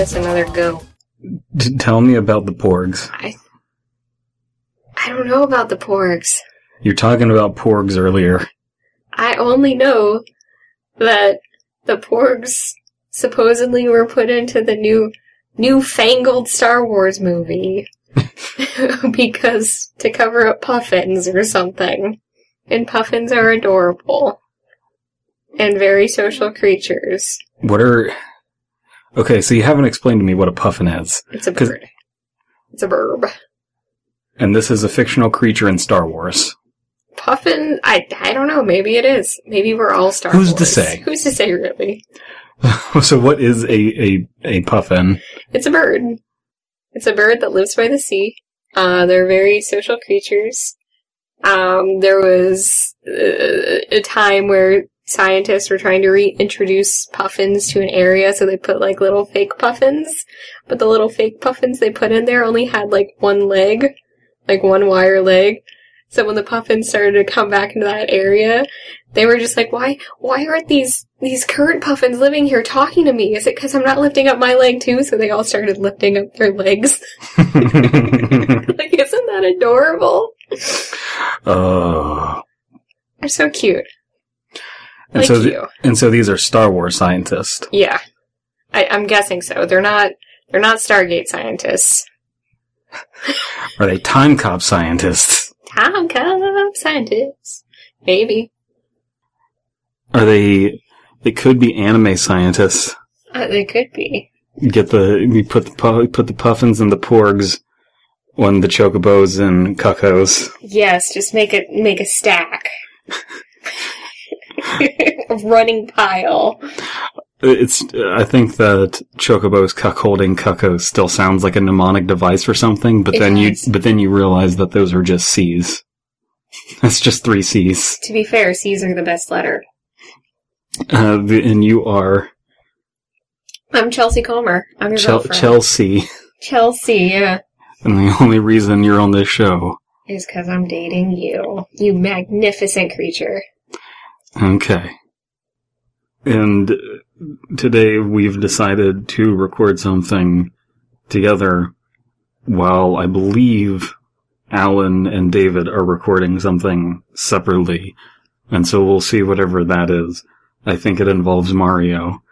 this another go. D- tell me about the porgs. I I don't know about the porgs. You're talking about porgs earlier. I only know that the porgs supposedly were put into the new newfangled Star Wars movie because to cover up puffins or something. And puffins are adorable and very social creatures. What are. Okay, so you haven't explained to me what a puffin is. It's a bird. It's a verb. And this is a fictional creature in Star Wars. Puffin, I I don't know. Maybe it is. Maybe we're all Star Who's Wars. to say? Who's to say? Really, so what is a, a, a puffin? it's a bird. It's a bird that lives by the sea. Uh, they're very social creatures. Um, there was uh, a time where scientists were trying to reintroduce puffins to an area, so they put like little fake puffins. But the little fake puffins they put in there only had like one leg, like one wire leg. So when the puffins started to come back into that area, they were just like, "Why? Why aren't these these current puffins living here talking to me? Is it because I'm not lifting up my leg too?" So they all started lifting up their legs. like, isn't that adorable? oh. They're so cute. And like so, th- and so these are Star Wars scientists. Yeah, I, I'm guessing so. They're not. They're not Stargate scientists. Are they time cop scientists? Time cop scientists. Maybe. Are they? They could be anime scientists. Uh, they could be. Get the you put the pu- put the puffins and the porgs on the chocobos and cuckoos. Yes, just make it make a stack. running pile. It's. I think that chocobos cuckolding cuckoos still sounds like a mnemonic device or something, but It then does. you but then you realize that those are just C's. That's just three C's. To be fair, C's are the best letter. Uh, the- and you are I'm Chelsea Comer. I'm your girlfriend. Chelsea, Chelsea, yeah. and the only reason you're on this show. Is because I'm dating you. You magnificent creature. Okay. And today we've decided to record something together while I believe Alan and David are recording something separately. And so we'll see whatever that is. I think it involves Mario.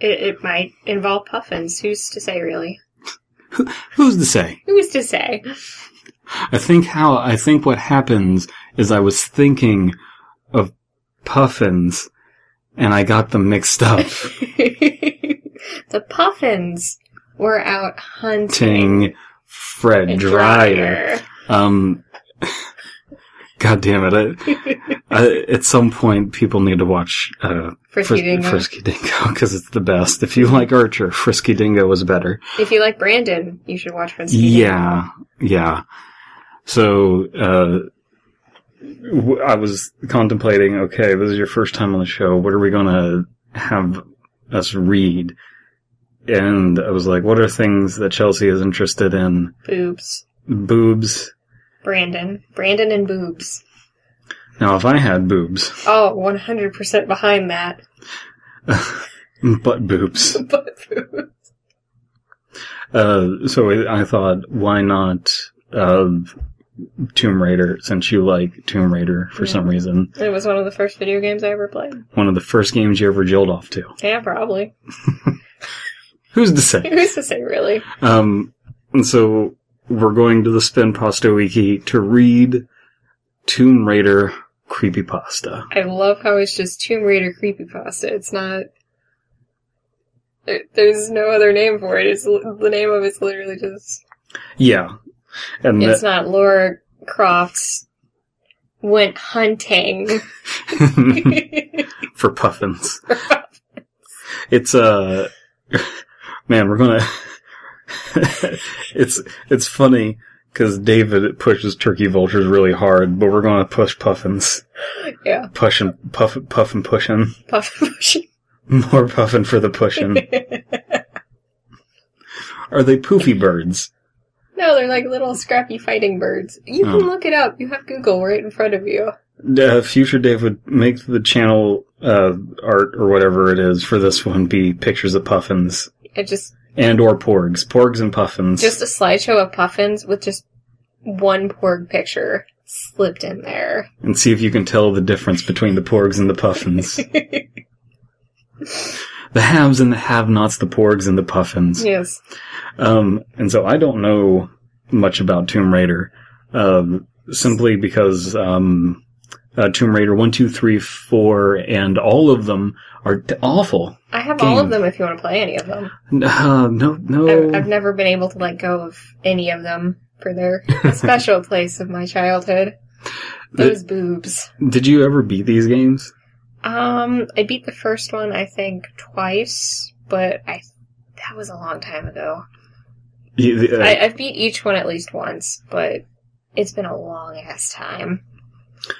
It, it might involve puffins. Who's to say, really? Who's to say? Who's to say? I think how, I think what happens is I was thinking of puffins and I got them mixed up. the puffins were out hunting. Ting Fred a Dryer. Um, God damn it! I, I, at some point, people need to watch uh, Frisky Fris- Dingo. Frisky Dingo because it's the best. If you like Archer, Frisky Dingo is better. If you like Brandon, you should watch Frisky Yeah, yeah. So uh, I was contemplating. Okay, this is your first time on the show. What are we gonna have us read? And I was like, what are things that Chelsea is interested in? Boobs. Boobs. Brandon. Brandon and boobs. Now, if I had boobs, Oh, 100% behind that. butt boobs. But boobs. Uh, so I I thought, why not uh, Tomb Raider? Since you like Tomb Raider for Yeah. some reason, It was one of the first video games I ever played. one of the first games you ever jilled off to. Yeah, probably. Who's to say? Who's to say, really? Um, and so we're going to the Spin Pasta Wiki to read Tomb Raider creepypasta. I love how it's just Tomb Raider creepypasta. It's not. there- There's no other name for it. It's the name of it's literally just. Yeah, and It's that- not Lara Croft's went hunting. for puffins. It's uh man, we're gonna it's it's funny because David pushes turkey vultures really hard, but we're gonna push puffins, yeah, pushing puff puff and pushing puff pushing. more puffin for the pushing. Are they poofy birds? No, they're like little scrappy fighting birds. You Oh. can look it up. You have Google right in front of you. Uh, future Dave would make the channel uh, art or whatever it is for this one be pictures of puffins It just and or porgs, porgs and puffins. just a slideshow of puffins with just one porg picture slipped in there. and see if you can tell the difference between the porgs and the puffins. the haves and the have-nots, the porgs and the puffins. yes. Um, and so I don't know much about Tomb Raider, um, simply because um, uh, Tomb Raider one, two, three, four, and all of them are t- awful. I have all of them if you want to play any of them. Uh, no, no. I've, I've never been able to let go of any of them for their special place of my childhood. Those boobs. Did you ever beat these games? Um, I beat the first one, I think, twice, but I that was a long time ago. Uh, I, I've beat each one at least once, but it's been a long ass time.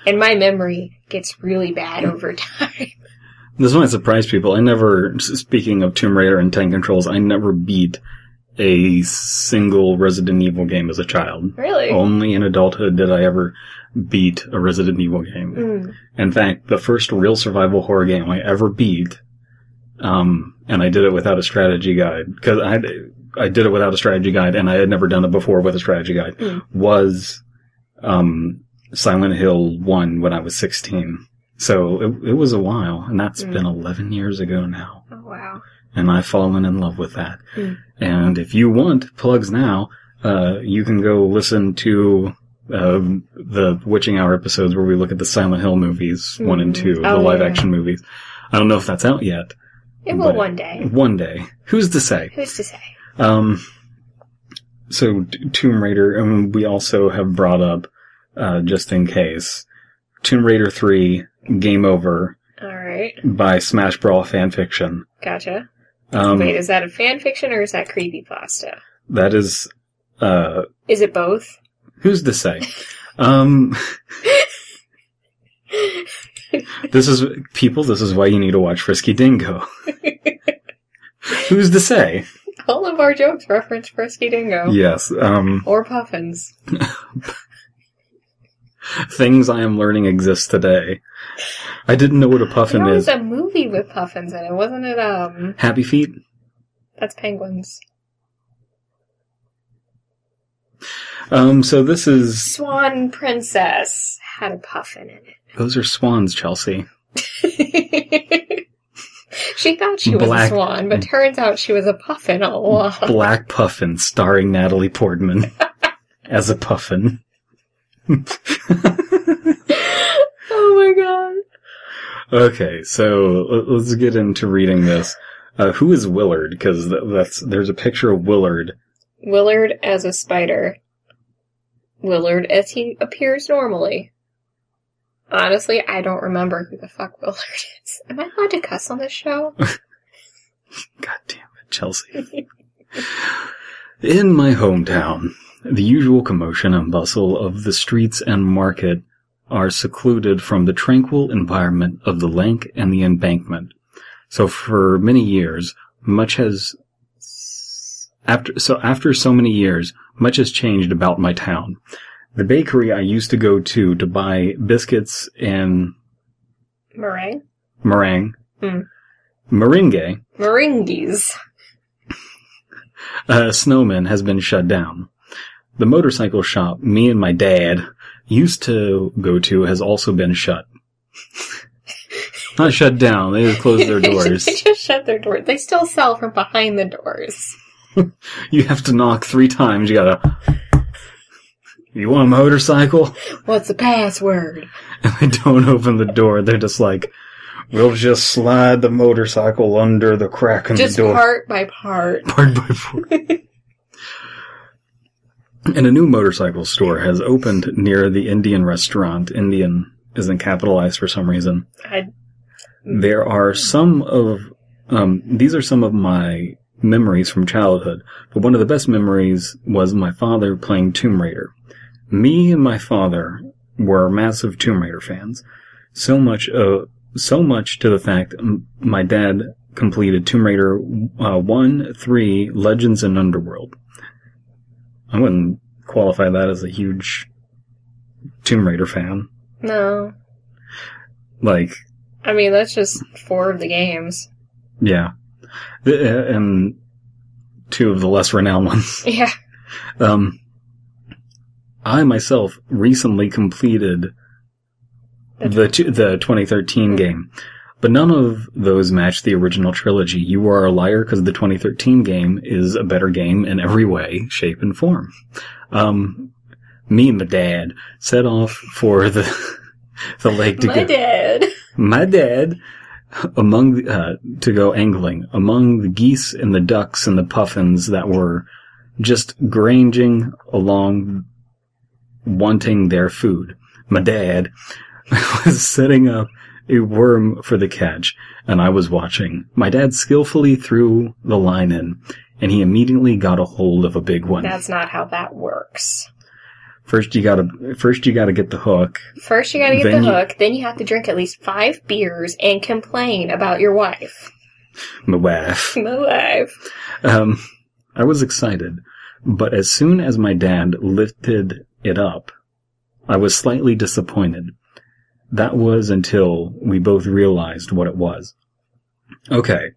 And my memory gets really bad over time. This might surprise people. I never, speaking of Tomb Raider and Tank Controls, I never beat a single Resident Evil game as a child. really? Only in adulthood did I ever beat a Resident Evil game. Mm. In fact, the first real survival horror game I ever beat, um, and I did it without a strategy guide, because I, I did it without a strategy guide, and I had never done it before with a strategy guide, Mm. was, um, Silent Hill 1 when I was 16. So it, it was a while, and that's Mm. been 11 years ago now. Oh wow. And I've fallen in love with that. Mm. And if you want plugs now, uh, you can go listen to um, the Witching Hour episodes where we look at the Silent Hill movies, one and Mm. two, Oh, the live yeah. action movies. I don't know if that's out yet. It will one day. One day. Who's to say? Who's to say? Um, so Tomb Raider, and we also have brought up, uh, just in case, Tomb Raider 3, Game Over, Alright. by Smash Brawl fanfiction. Gotcha. Um, Wait, is that a fan fiction or is that creepy pasta? that is, uh, Is it both? who's to say? Um, this is, people, this is why you need to watch Frisky Dingo. who's to say? All of our jokes reference Frisky Dingo. Yes, um, Or Puffins. things I am learning exist today. I didn't know what a puffin There is. was a movie with puffins in it, wasn't it? Um, Happy Feet? that's penguins. Um, so this is, Swan Princess had a puffin in it. those are swans, Chelsea. she thought she was Black- a swan, but turns out she was a puffin all along. Black Puffin, starring Natalie Portman as a puffin. oh my god. Okay, so let's get into reading this. Uh, who is Willard? Because that's there's a picture of Willard. Willard as a spider. Willard as he appears normally. Honestly, I don't remember who the fuck Willard is. Am I allowed to cuss on this show? God damn it, Chelsea. In my hometown, the usual commotion and bustle of the streets and market are secluded from the tranquil environment of the Lank and the embankment. So for many years, much has after so after so many years, much has changed about my town. The bakery I used to go to to buy biscuits and Meringue? meringue, Hmm. meringue, Meringues. uh, Snowman has been shut down. The motorcycle shop me and my dad used to go to has also been shut. Not shut down, they just closed their doors. they just shut their doors. They still sell from behind the doors. You have to knock three times, you gotta... You want a motorcycle? What's the password? And they don't open the door, they're just like, we'll just slide the motorcycle under the crack in Just the door. part by part. Part by part. And a new motorcycle store has opened near the Indian restaurant. Indian isn't capitalized for some reason. I, There are some of, um, these are some of my memories from childhood, but one of the best memories was my father playing Tomb Raider. Me and my father were massive Tomb Raider fans. So much, uh, so much to the fact m- my dad completed Tomb Raider uh, 1, 3, Legends, and Underworld. I wouldn't qualify that as a huge Tomb Raider fan. no. Like, I mean, that's just four of the games. Yeah. The, uh, and two of the less renowned ones. Yeah. Um, I myself recently completed the the 2013 game, but none of those match the original trilogy. You are a liar because the 2013 game is a better game in every way, shape, and form. Um, me and my dad set off for the the lake to go My go. dad. My dad among the, uh, to go angling among the geese and the ducks and the puffins that were just granging along wanting their food. My dad was setting up a worm for the catch and I was watching. My dad skillfully threw the line in and he immediately got a hold of a big one. That's not how that works. First you gotta, first you gotta get the hook. First, you gotta get Then the you- hook, then you have to drink at least five beers and complain about your wife. My wife. My wife. Um, I was excited, but as soon as my dad lifted it up, I was slightly disappointed. That was until we both realized what it was. Okay.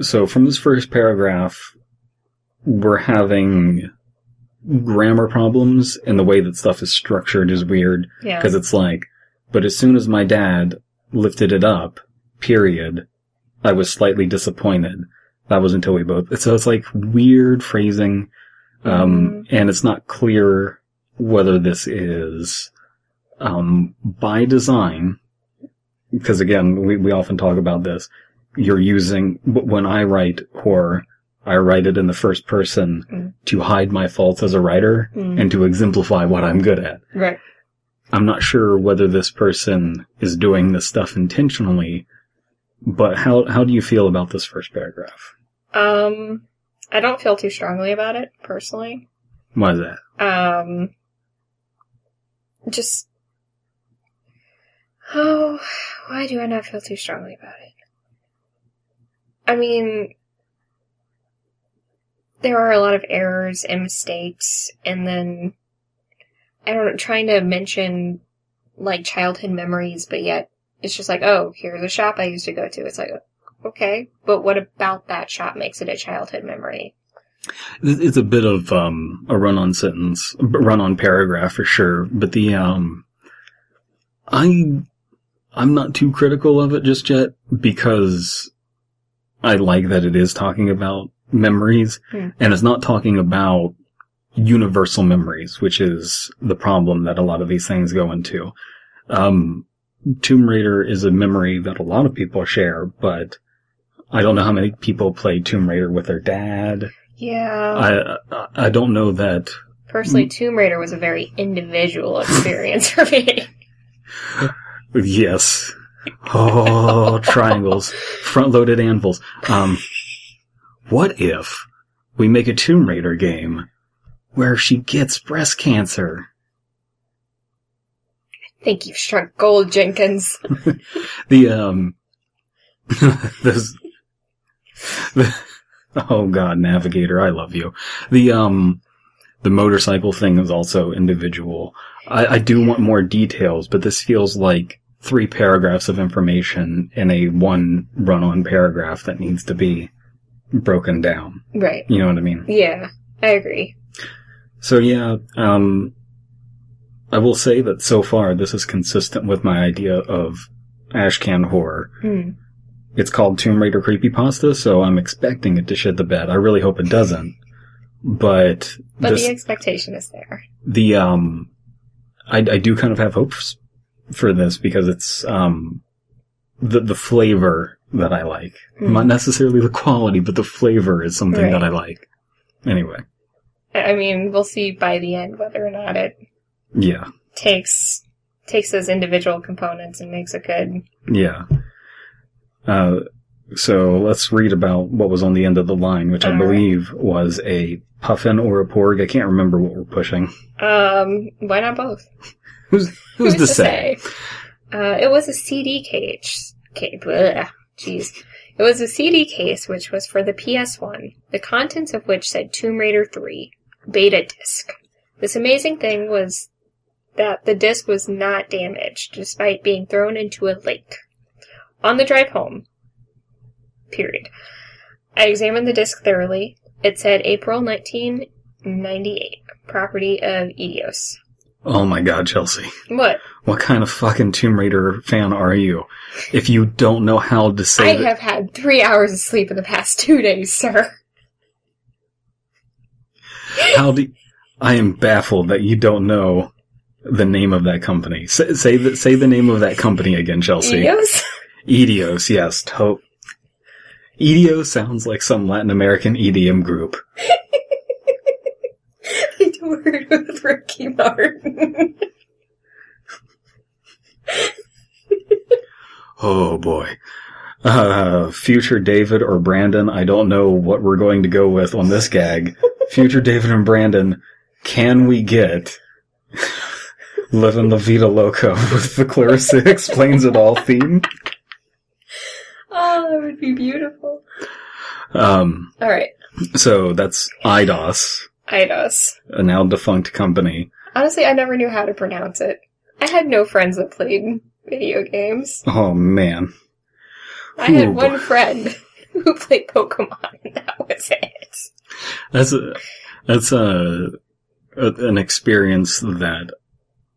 So from this first paragraph, we're having grammar problems and the way that stuff is structured is weird Yeah. because it's like, but as soon as my dad lifted it up, period, I was slightly disappointed. That was until we both, so it's like weird phrasing, um, and it's not clear whether this is, um, by design, because again, we, we often talk about this. You're using, when I write horror, I write it in the first person Mm. to hide my faults as a writer Mm. and to exemplify what I'm good at. Right. I'm not sure whether this person is doing this stuff intentionally, but how how do you feel about this first paragraph? Um, I don't feel too strongly about it, personally. Why is that? Um, just, oh, why do I not feel too strongly about it? I mean, there are a lot of errors and mistakes, and then, I don't know, trying to mention, like, childhood memories, but yet, it's just like, oh, here's a shop I used to go to. It's like, okay, but what about that shop makes it a childhood memory? It's a bit of um, a run-on sentence, run-on paragraph for sure. But the um, I I'm not too critical of it just yet because I like that it is talking about memories Hmm. and it's not talking about universal memories, which is the problem that a lot of these things go into. Um, Tomb Raider is a memory that a lot of people share, but I don't know how many people play Tomb Raider with their dad. Yeah. I I- I don't know that. Personally, Tomb Raider was a very individual experience for me. Yes. Oh, triangles, front-loaded anvils. Um, what if we make a Tomb Raider game where she gets breast cancer? I think you've struck gold, Jenkins. The um, this, the, oh god, Navigator, I love you. The um, the motorcycle thing is also individual. I, I do want more details, but this feels like three paragraphs of information in a one run-on paragraph that needs to be broken down. Right. You know what I mean? Yeah, I agree. So yeah, um, I will say that so far this is consistent with my idea of Ashcan horror. Hmm. It's called Tomb Raider Creepypasta, so I'm expecting it to shit the bed. I really hope it doesn't. But, But this, the expectation is there. the, um, I, I do kind of have hopes for this because it's, um, the, the flavor that I like. Hmm. Not necessarily the quality, but the flavor is something Right. that I like. Anyway, I I mean, we'll see by the end whether or not it yeah, takes takes those individual components and makes a good. yeah. Uh, so let's read about what was on the end of the line, which I All right. believe was a puffin or a porg. I can't remember what we're pushing. Um, why not both? Who's, who's to say? Uh, it was a CD case. Ca- bleh, Jeez. It was a CD case which was for the PS1, the contents of which said Tomb Raider 3, beta disc. This amazing thing was that the disc was not damaged, despite being thrown into a lake. On the drive home, period. I examined the disc thoroughly. It said April 1998. Property of Eidos. Oh my god, Chelsea. What? What kind of fucking Tomb Raider fan are you? If you don't know how to say I that- have had three hours of sleep in the past two days, sir. how do I am baffled that you don't know the name of that company. Say, say the say the name of that company again, Chelsea. Eidos? Edios, yes. To- Edio sounds like some Latin American EDM group. I toured with Ricky Martin. Oh boy. Uh, future David or Brandon, I don't know what we're going to go with on this gag. Future David and Brandon, can we get Living La Vida Loca with the Clarissa Explains It All theme? Would be beautiful. Um, Alright. so that's Eidos, Eidos. a now defunct company. Honestly, I never knew how to pronounce it. I had no friends that played video games. Oh man. I had Ooh. one friend who played Pokemon, and that was it. That's a, that's a, a an experience that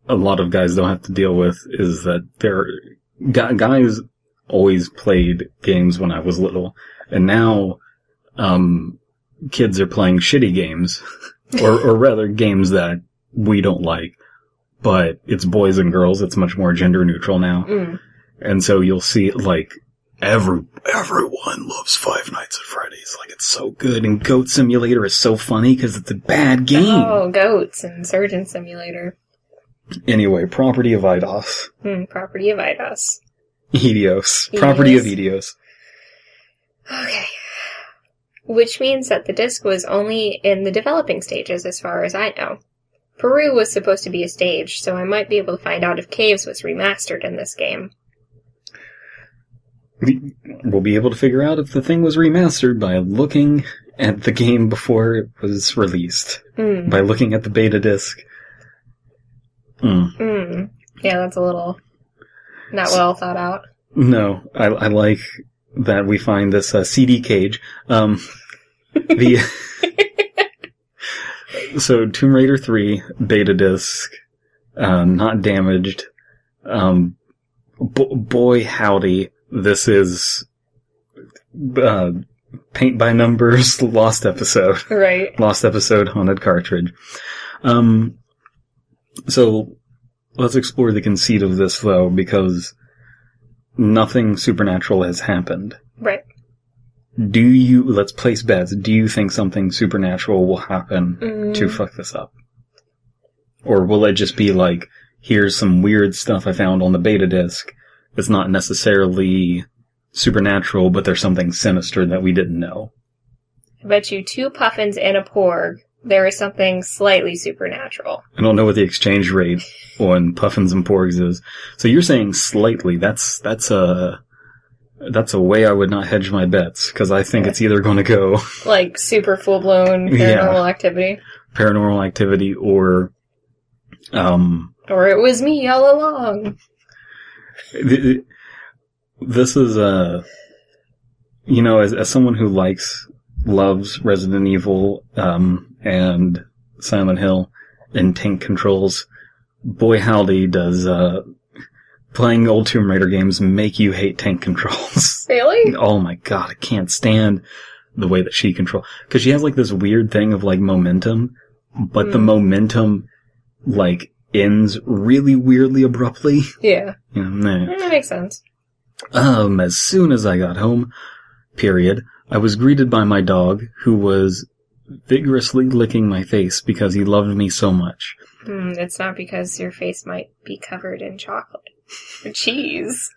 a lot of guys don't have to deal with. Is that there gu- guys always played games when I was little, and now um, kids are playing shitty games, or or rather games that we don't like. But it's boys and girls. It's much more gender neutral now, Mm. and so you'll see like every everyone loves Five Nights at Freddy's. Like it's so good, and Goat Simulator is so funny because it's a bad game. Oh, goats and Surgeon Simulator. Anyway, property of Eidos. Hmm, property of Eidos. Edios, property of. Edios. Okay. Which means that the disc was only in the developing stages as far as I know. Peru was supposed to be a stage, so I might be able to find out if Caves was remastered in this game. We'll be able to figure out if the thing was remastered by looking at the game before it was released. Hmm. By looking at the beta disc. Hmm. Hmm. Yeah, that's a little not well thought out. No, I, I like that we find this uh, CD cage. Um, the so Tomb Raider three beta disc, uh, not damaged. Um, b- boy howdy, this is uh, paint by numbers lost episode. Right. Lost episode haunted cartridge. Um, so let's explore the conceit of this though, because nothing supernatural has happened. Right. Do you, let's place bets, do you think something supernatural will happen Mm. to fuck this up? Or will it just be like, here's some weird stuff I found on the beta disc. It's not necessarily supernatural, but there's something sinister that we didn't know. I bet you two puffins and a porg. There is something slightly supernatural. I don't know what the exchange rate on puffins and porgs is. So you're saying slightly. That's that's a that's a way I would not hedge my bets because I think it's either going to go Like super full blown Yeah. paranormal activity. paranormal activity or um Or it was me all along. th- th- this is a you know as as someone who likes loves Resident Evil um and Silent Hill and tank controls boy howdy does uh playing old Tomb Raider games make you hate tank controls Really? oh my god I can't stand the way that she controls. because she has like this weird thing of like momentum but the Hmm. momentum like ends really weirdly abruptly Yeah. you know. Mm, That makes sense. Um, as soon as I got home, period, I was greeted by my dog, who was vigorously licking my face because he loved me so much. Hmm, it's not because your face might be covered in chocolate. Or cheese.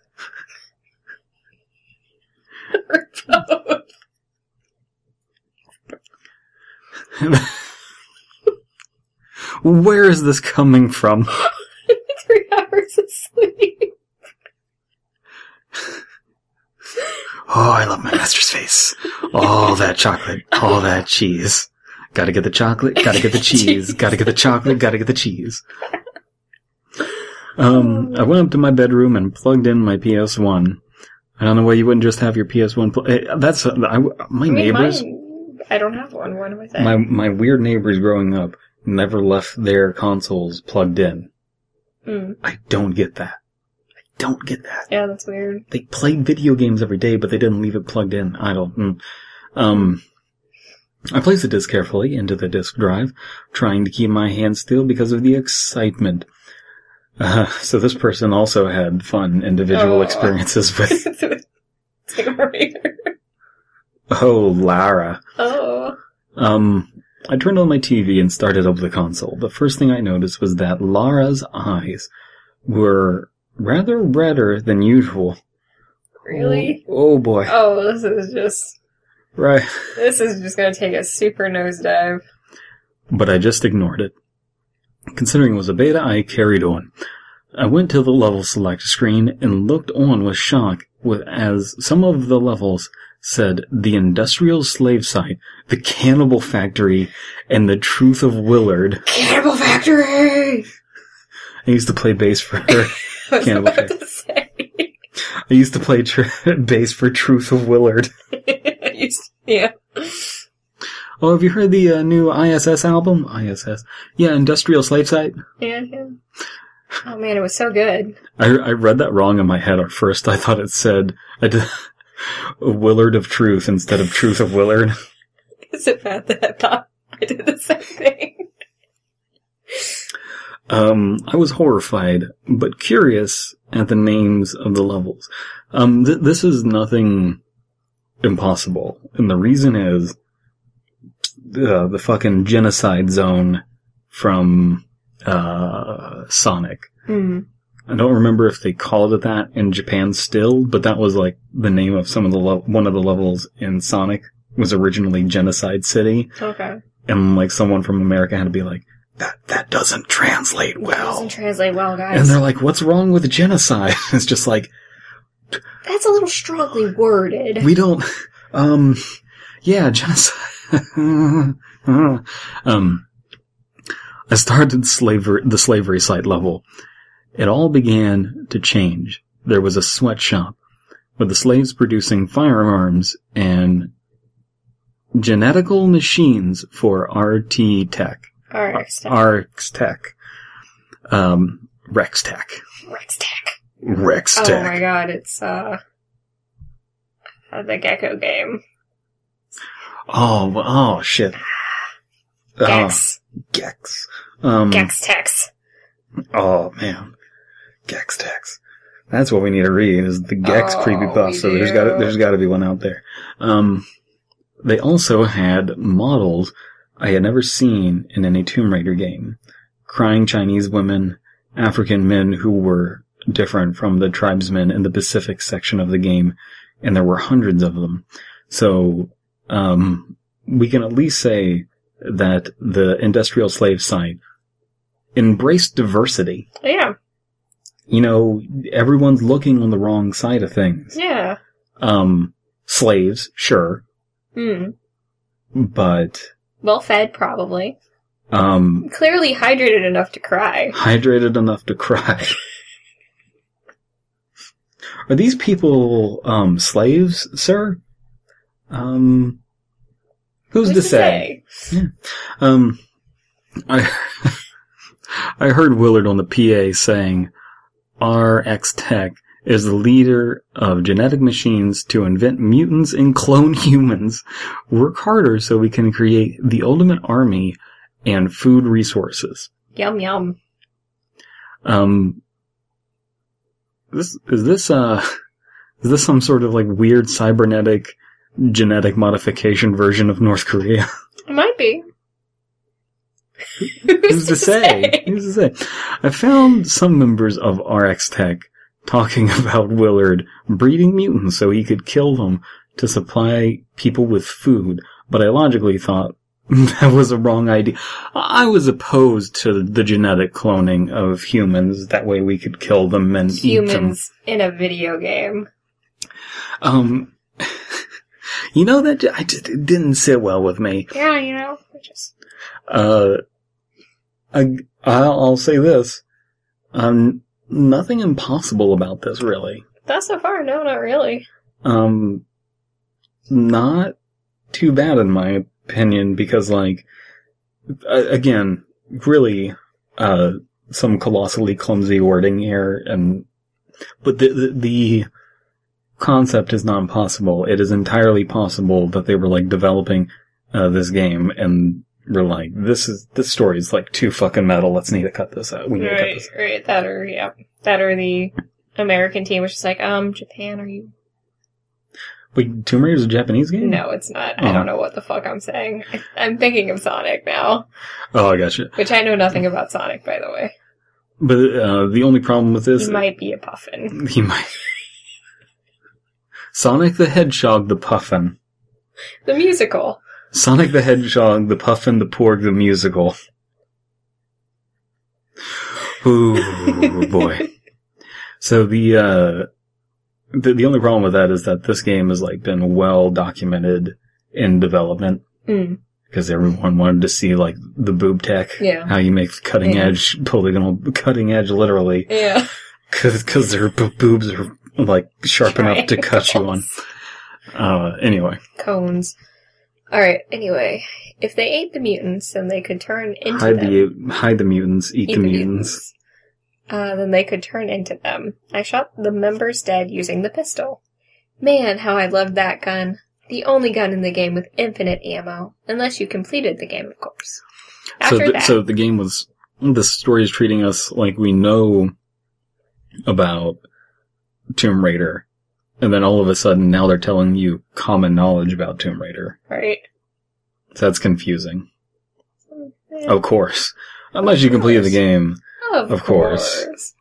or both. Where is this coming from? Three hours of sleep. Oh, I love my master's face. All that chocolate, all that cheese. Gotta get the chocolate, gotta get the cheese, gotta get the chocolate, gotta get the cheese. Um, I went up to my bedroom and plugged in my PS1. I don't know why you wouldn't just have your PS1. Pl- eh, that's uh, I, my I mean, neighbors. mine I don't have one. What am I saying? My my weird neighbors growing up never left their consoles plugged in. Mm. I don't get that. Don't get that. Yeah, that's weird. They played video games every day, but they didn't leave it plugged in. I don't. Mm. Um, I placed the disc carefully into the disk drive, trying to keep my hands still because of the excitement. Uh, so this person also had fun individual Oh. experiences with, oh, Lara. Oh. Um, I turned on my TV and started up the console. The first thing I noticed was that Lara's eyes were rather redder than usual. Really? Oh, oh boy. Oh, this is just. Right. This is just gonna take a super nosedive. But I just ignored it. Considering it was a beta, I carried on. I went to the level select screen and looked on with shock with as some of the levels said the industrial slave site, the cannibal factory, and the truth of Willard. Cannibal Factory! I used to play bass for I was Cannibal about to say. I used to play tr- bass for Truth of Willard. Yeah. Oh, have you heard the uh, new ISS album? ISS. Yeah, Industrial Slave Site. Yeah, yeah. Oh man, it was so good. I, I read that wrong in my head at first. I thought it said I did, Willard of Truth instead of Truth of Willard. Is it bad that I thought I did the same thing? Um, I was horrified, but curious at the names of the levels. Um, th- this is nothing impossible, and the reason is uh, the fucking genocide zone from uh, Sonic. Hmm. I don't remember if they called it that in Japan still, but that was like the name of some of the le- one of the levels in Sonic was originally Genocide City, Okay. and like someone from America had to be like, that that doesn't translate well. Doesn't translate well, guys. And they're like, what's wrong with genocide? It's just like, That's a little strongly worded. we don't, um, yeah, genocide. um, I started slavery, the slavery site level. It all began to change. There was a sweatshop with the slaves producing firearms and genetical machines for RT Tech. RX Tech. RX Tech. Um, Rex Tech. Rex Tech. Rex Tech. Oh my god, it's, uh, the Gecko game. Oh, oh shit. Oh, Gex. Gex. Um, Gex Tex. Oh man, Gex Tex. That's what we need to read is the Gex Oh, creepypasta. we So there's got there's got to be one out there. Um, they also had models I had never seen in any Tomb Raider game. Crying Chinese women, African men who were different from the tribesmen in the Pacific section of the game, and there were hundreds of them. So, um, we can at least say that the industrial slave site embraced diversity. Yeah. You know, everyone's looking on the wrong side of things. Yeah. Um, slaves, sure, Hmm. but, Well fed, probably. um, Clearly hydrated enough to cry. hydrated enough to cry. Are these people, um, slaves, sir? Um, who's, to say? Um, I I heard Willard on the PA saying, "RX Tech is the leader of genetic machines to invent mutants and clone humans. Work harder so we can create the ultimate army and food resources." Yum yum. Um, this is this uh is this some sort of like weird cybernetic genetic modification version of North Korea? It might be. Who's to say? Who's to say? I found some members of RX Tech talking about Willard breeding mutants so he could kill them to supply people with food, but I logically thought that was a wrong idea. I was opposed to the genetic cloning of humans. That way we could kill them and eat them. Humans in a video game. Um, you know that I just, it didn't sit well with me. Yeah, you know, just Uh, I, I'll, I'll say this. Um, nothing impossible about this, really. that's so far. No, not really. Um, not too bad in my opinion because, like, again, really, uh, some colossally clumsy wording here, and but the, the the concept is not impossible. It is entirely possible that they were like developing uh, this game and were like, "This is this story is like too fucking metal. Let's need to cut this out. We need to cut Right, this." right. That or yeah, that or the American team which is like, um, Japan, are you? Wait, Tomb Raider is a Japanese game? No, it's not. I Oh. don't know what the fuck I'm saying. I, I'm thinking of Sonic now, Oh, I gotcha. which I know nothing about Sonic, by the way. But uh, the only problem with this, He might be a puffin. he might. Sonic the Hedgehog, the Puffin. The musical. Sonic the Hedgehog, the Puffin, the Porg, the musical. Ooh, boy. So the, uh, the, the only problem with that is that this game has like been well documented in development Mm, because everyone wanted to see like the boob tech. yeah. How you make cutting Yeah. edge, polygonal, cutting edge literally. Yeah. Cause, cause their b- boobs are like sharp enough to cut you on. Uh, anyway. Cones. Alright, anyway. If they ate the mutants, then they could turn into Hide them. the, hide the mutants, eat, the mutants. Uh, then they could turn into them. I shot the members dead using the pistol. Man, how I loved that gun. The only gun in the game with infinite ammo. Unless you completed the game, of course. After so, the, that, so the game was, the story is treating us like we know about Tomb Raider. And then all of a sudden now they're telling you common knowledge about Tomb Raider. right? So that's confusing. Yeah, Of course. Unless you completed the game. of, of course. course.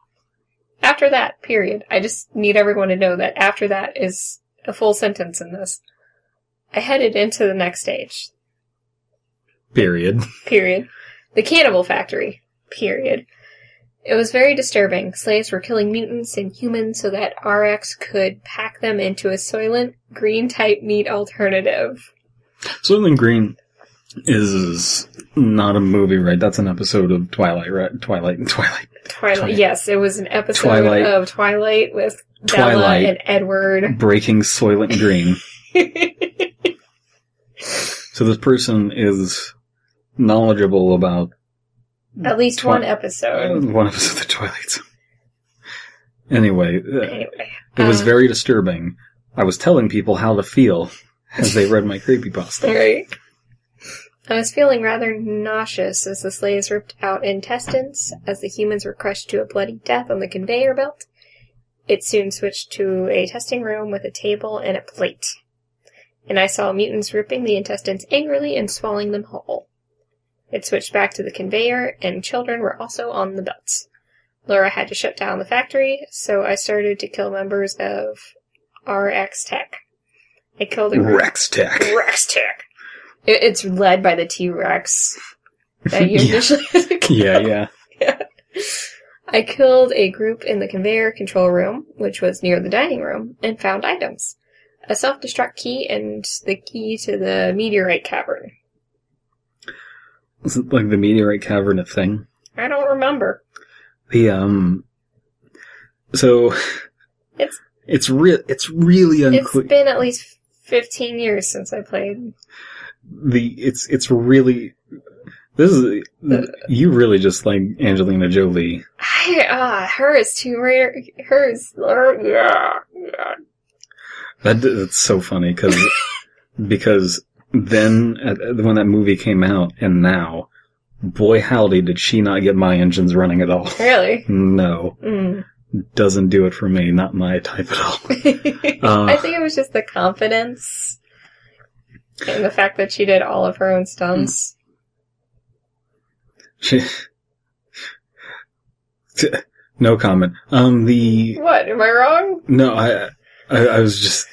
After that, period. I just need everyone to know that after that is a full sentence in this. I headed into the next stage. Period. Period. The cannibal factory. Period. It was very disturbing. Slaves were killing mutants and humans so that RX could pack them into a soylent green type meat alternative. Soylent Green is not a movie, right? That's an episode of Twilight, right? Twilight, Twilight. Twilight. Twilight. Yes, it was an episode Twilight. of Twilight with Twilight. Bella and Edward. Breaking Soylent Green. So this person is knowledgeable about At least Twi- one episode. one episode of the Twilight. Zone. Anyway, uh, Anyway. it was um, very disturbing. I was telling people how to feel as they read my creepypasta. Right. I was feeling rather nauseous as the slaves ripped out intestines, as the humans were crushed to a bloody death on the conveyor belt. It soon switched to a testing room with a table and a plate. And I saw mutants ripping the intestines angrily and swallowing them whole. It switched back to the conveyor, and children were also on the belts. Lara had to shut down the factory, so I started to kill members of RX Tech. I killed a group Rex Tech. Rex Tech. It, it's led by the T Rex that you Yeah. initially had to kill. Yeah, yeah. I killed a group in the conveyor control room, which was near the dining room, and found items. A self-destruct key and the key to the meteorite cavern. Is it like the meteorite cavern a thing? I don't remember. The um. So It's- it's real. It's really It's unclear. been at least 15 years since I played. the it's it's really. This is you really just like Angelina Jolie. I, ah, her is Tomb Raider. Hers, yeah, yeah. That that's so funny because because then at, when that movie came out and now, boy howdy did she not get my engines running at all. Really? No, Mm. doesn't do it for me. Not my type at all. Uh. I think it was just the confidence and the fact that she did all of her own stunts. She, no comment. Um, the What? Am I wrong? no, I, I, I was just.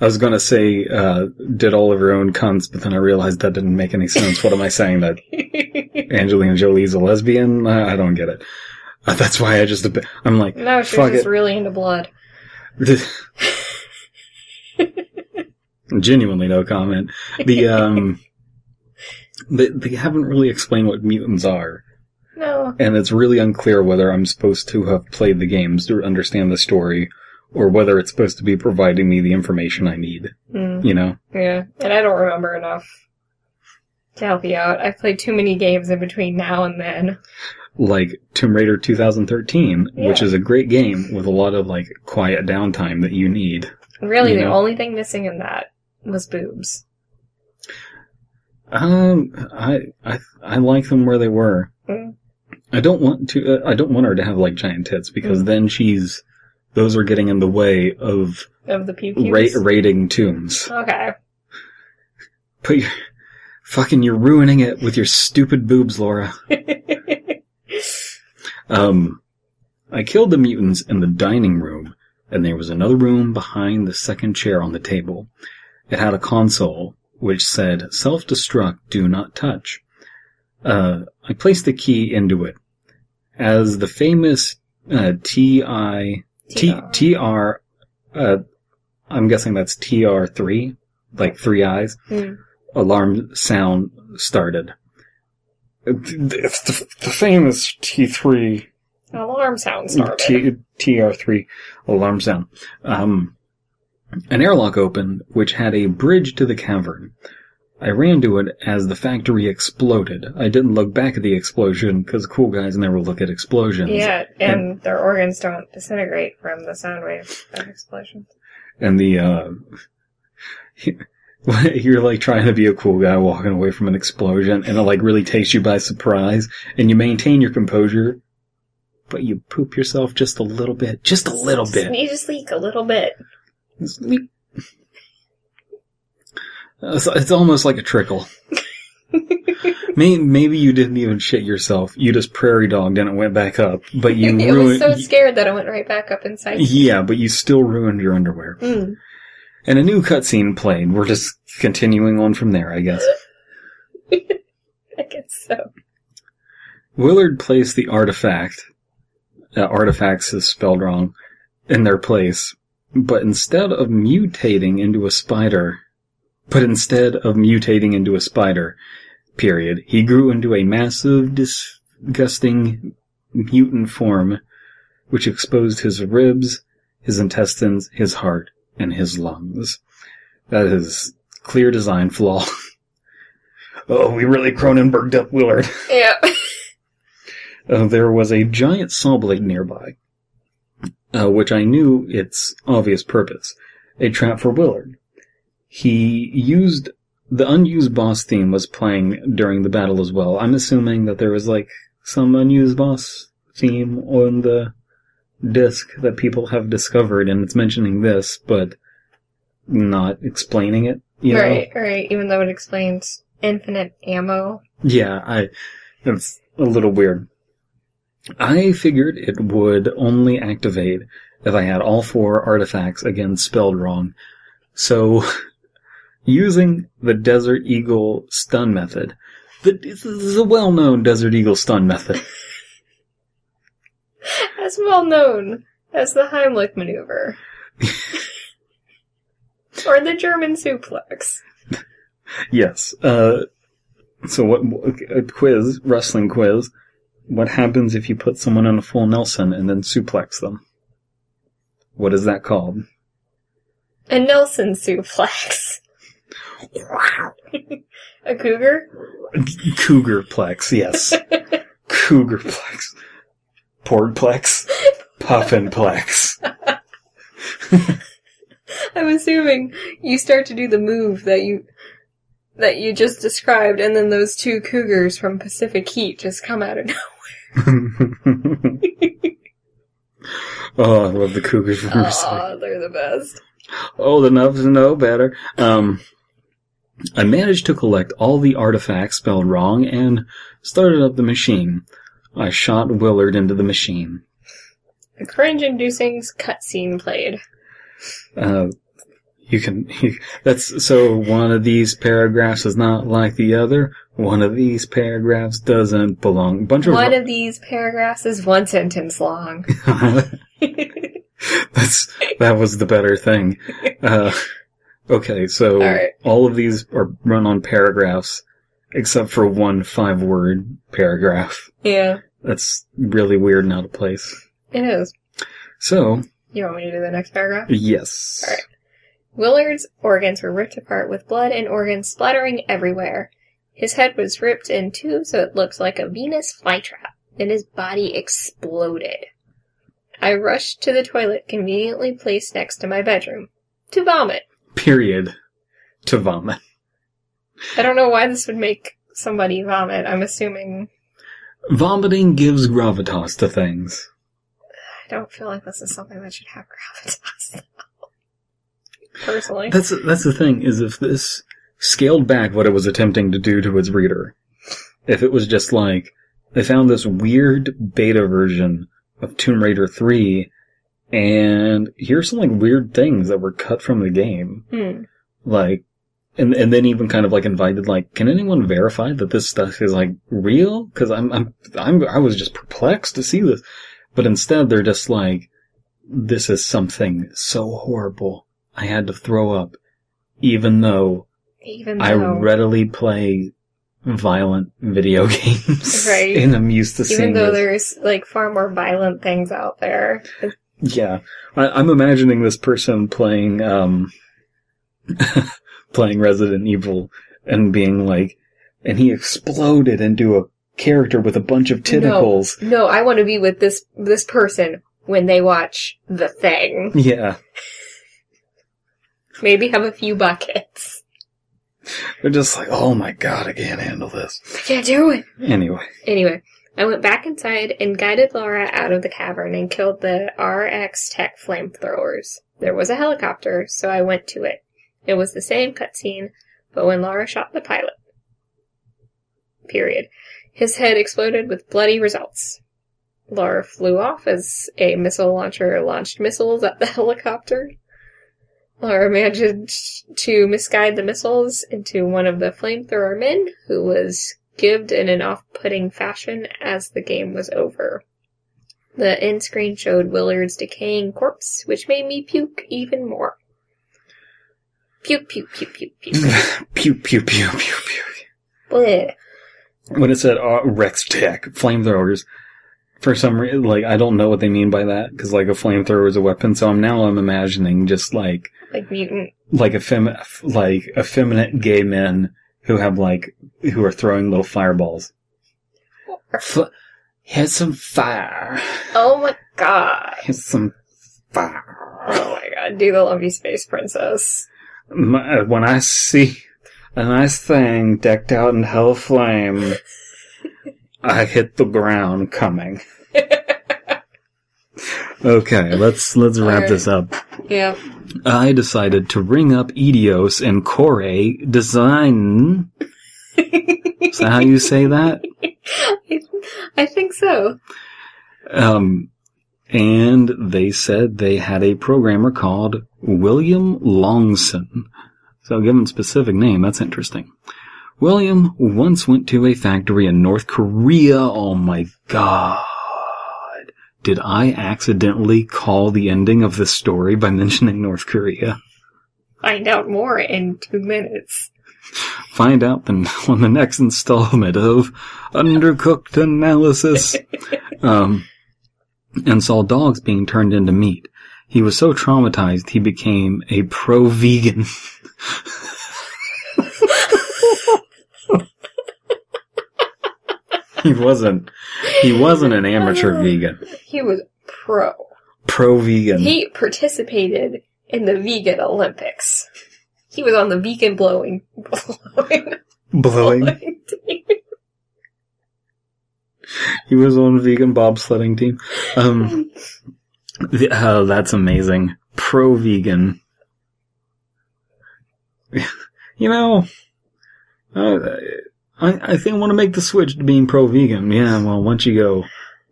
I was gonna say, uh, did all of her own cunts, but then I realized that didn't make any sense. What am I saying? That Angelina Jolie's a lesbian? I, I don't get it. Uh, that's why I just, I'm like, no, she's fuck just it. really into blood. Genuinely no comment. The, um, they, they haven't really explained what mutants are, No. and it's really unclear whether I'm supposed to have played the games to understand the story, or whether it's supposed to be providing me the information I need, Mm, you know? yeah, and I don't remember enough. To help you out, I've played too many games in between now and then. Like Tomb Raider 2013, which is a great game with a lot of like quiet downtime that you need. Really, You the know? only thing missing in that was boobs. Um, I I I like them where they were. Mm. I don't want to. Uh, I don't want her to have like giant tits because Mm. then she's. Those are getting in the way of Of the pew ra- rating tombs. Okay. But you're, fucking, you're ruining it with your stupid boobs, Laura. Um, I killed the mutants in the dining room, and there was another room behind the second chair on the table. It had a console which said "Self-destruct, do not touch." Uh, I placed the key into it. As the famous uh, TI T TR. TR, uh, I'm guessing that's TR three, like three eyes. Hmm. Alarm sound started. It's the, the famous T3 Alarm sound started. TR3 alarm sound. Um, an airlock opened, which had a bridge to the cavern. I ran to it as the factory exploded. I didn't look back at the explosion because cool guys never look at explosions. yeah, and their organs don't disintegrate from the sound wave of explosions. And the, uh, you're like trying to be a cool guy walking away from an explosion and it like really takes you by surprise and you maintain your composure, but you poop yourself just a little bit. Just a little bit. You just leak a little bit. It's- it's almost like a trickle. Maybe, maybe you didn't even shit yourself. You just prairie dogged and it went back up. But you it was so scared that it went right back up inside. yeah, but you still ruined your underwear. Mm. And a new cutscene played. We're just continuing on from there, I guess. I guess so. Willard placed the artifact, uh, artifacts is spelled wrong, in their place, but instead of mutating into a spider, but instead of mutating into a spider, period, he grew into a massive, disgusting mutant form, which exposed his ribs, his intestines, his heart, and his lungs. That is clear design flaw. oh, we really Cronenberged up Willard. Yeah. Uh, there was a giant saw blade nearby, uh, which I knew its obvious purpose. A trap for Willard. He used the unused boss theme was playing during the battle as well. I'm assuming that there was like some unused boss theme on the disc that people have discovered, and it's mentioning this, but not explaining it. You know? right, right. Even though it explains infinite ammo. Yeah, I. It's a little weird. I figured it would only activate if I had all four artifacts again spelled wrong. So, using the Desert Eagle stun method, the, this is a well-known Desert Eagle stun method. As well known as the Heimlich maneuver. or the German suplex. yes. Uh, so what? A quiz, wrestling quiz. What happens if you put someone on a full Nelson and then suplex them? What is that called? A Nelson suplex. a cougar? Cougarplex, yes. Cougarplex. Porgplex. Puffinplex. I'm assuming you start to do the move that you that you just described, and then those two cougars from Pacific Heat just come out of nowhere. oh, I love the Cougars from Mercy. Aw, they're the best. Old enough to know better. Um, I managed to collect all the artifacts spelled wrong and started up the machine. I shot Willard into the machine. A cringe-inducing cutscene played. Uh, you can, that's, so one of these paragraphs is not like the other. One of these paragraphs doesn't belong. Bunch of, One of these paragraphs is one sentence long. that's, that was the better thing. Uh, okay, so All right. all of these are run on paragraphs, except for one five word paragraph. yeah, That's really weird and out of place. it is. So, You want me to do the next paragraph? yes. All right. Willard's organs were ripped apart with blood and organs splattering everywhere. His head was ripped in two so it looked like a Venus flytrap. Then his body exploded. I rushed to the toilet conveniently placed next to my bedroom. To vomit. Period. To vomit. I don't know why this would make somebody vomit. I'm assuming. Vomiting gives gravitas to things. I don't feel like this is something that should have gravitas. Personally. That's that's the thing is if this scaled back what it was attempting to do to its reader, if it was just like they found this weird beta version of Tomb Raider 3 and here's some like weird things that were cut from the game. Hmm. Like and and then even kind of like invited like can anyone verify that this stuff is like real cuz I'm I'm I'm I was just perplexed to see this. But instead they're just like this is something so horrible. I had to throw up even though Even though. I readily play violent video games. Right. and I'm used to even seeing though this. there's like far more violent things out there. Yeah. I, I'm imagining this person playing, um, playing Resident Evil and being like, and he exploded into a character with a bunch of tentacles. No, I want to be with this this person when they watch The Thing. Yeah. Maybe have a few buckets. They're just like, oh my god, I can't handle this. I can't do it. Anyway. Anyway, I went back inside and guided Laura out of the cavern and killed the RX Tech flamethrowers. There was a helicopter, so I went to it. It was the same cutscene, but when Laura shot the pilot. Period. His head exploded with bloody results. Laura flew off as a missile launcher launched missiles at the helicopter. Laura managed to misguide the missiles into one of the flamethrower men, who was gibbed in an off-putting fashion as the game was over. The end screen showed Willard's decaying corpse, which made me puke even more. Puke, puke, puke, puke, puke. pew, pew, pew, pew, pew. Bleh. When it said uh, Rex Tech, flamethrowers, for some reason, like, I don't know what they mean by that, because, like, a flamethrower is a weapon, so I'm now I'm imagining just, like, Like mutant. like effem- like effeminate gay men who have like who are throwing little fireballs. F- here's some fire. Oh my god. Here's some fire. Oh my god. Do the Lumpy Space Princess. My, uh, when I see a nice thing decked out in hell flame, I hit the ground coming. Okay, let's let's wrap Alright. this up. Yeah. I decided to ring up Eidos and Core Design. Is that how you say that? I, I think so. Um, and they said they had a programmer called William Longson. So given a specific name, that's interesting. William once went to a factory in North Korea. Oh my god. Did I accidentally call the ending of this story by mentioning North Korea? Find out more in two minutes. Find out then on the next installment of Undercooked Analysis. um, and saw dogs being turned into meat. He was so traumatized he became a pro-vegan. he wasn't. He wasn't an amateur vegan. He was pro. Pro-vegan. He participated in the vegan Olympics. He was on the vegan blowing blowing, Blowing. blowing team. He was on vegan bobsledding team. Um, the, oh, that's amazing. Pro vegan. you know, uh, I, I think I want to make the switch to being pro vegan. Yeah, well, once you go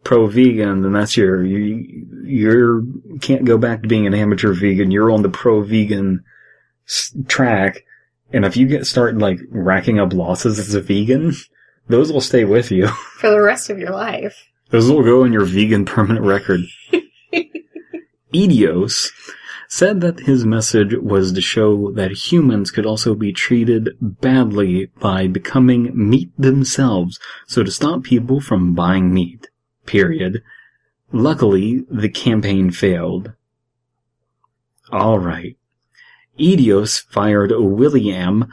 pro vegan, then that's your, you, you're, can't go back to being an amateur vegan. You're on the pro vegan s- track. And if you get start like racking up losses as a vegan, those will stay with you. for the rest of your life. Those will go in your vegan permanent record. Eidos said that his message was to show that humans could also be treated badly by becoming meat themselves, so to stop people from buying meat. Period. Luckily, the campaign failed. Alright. Eidos fired William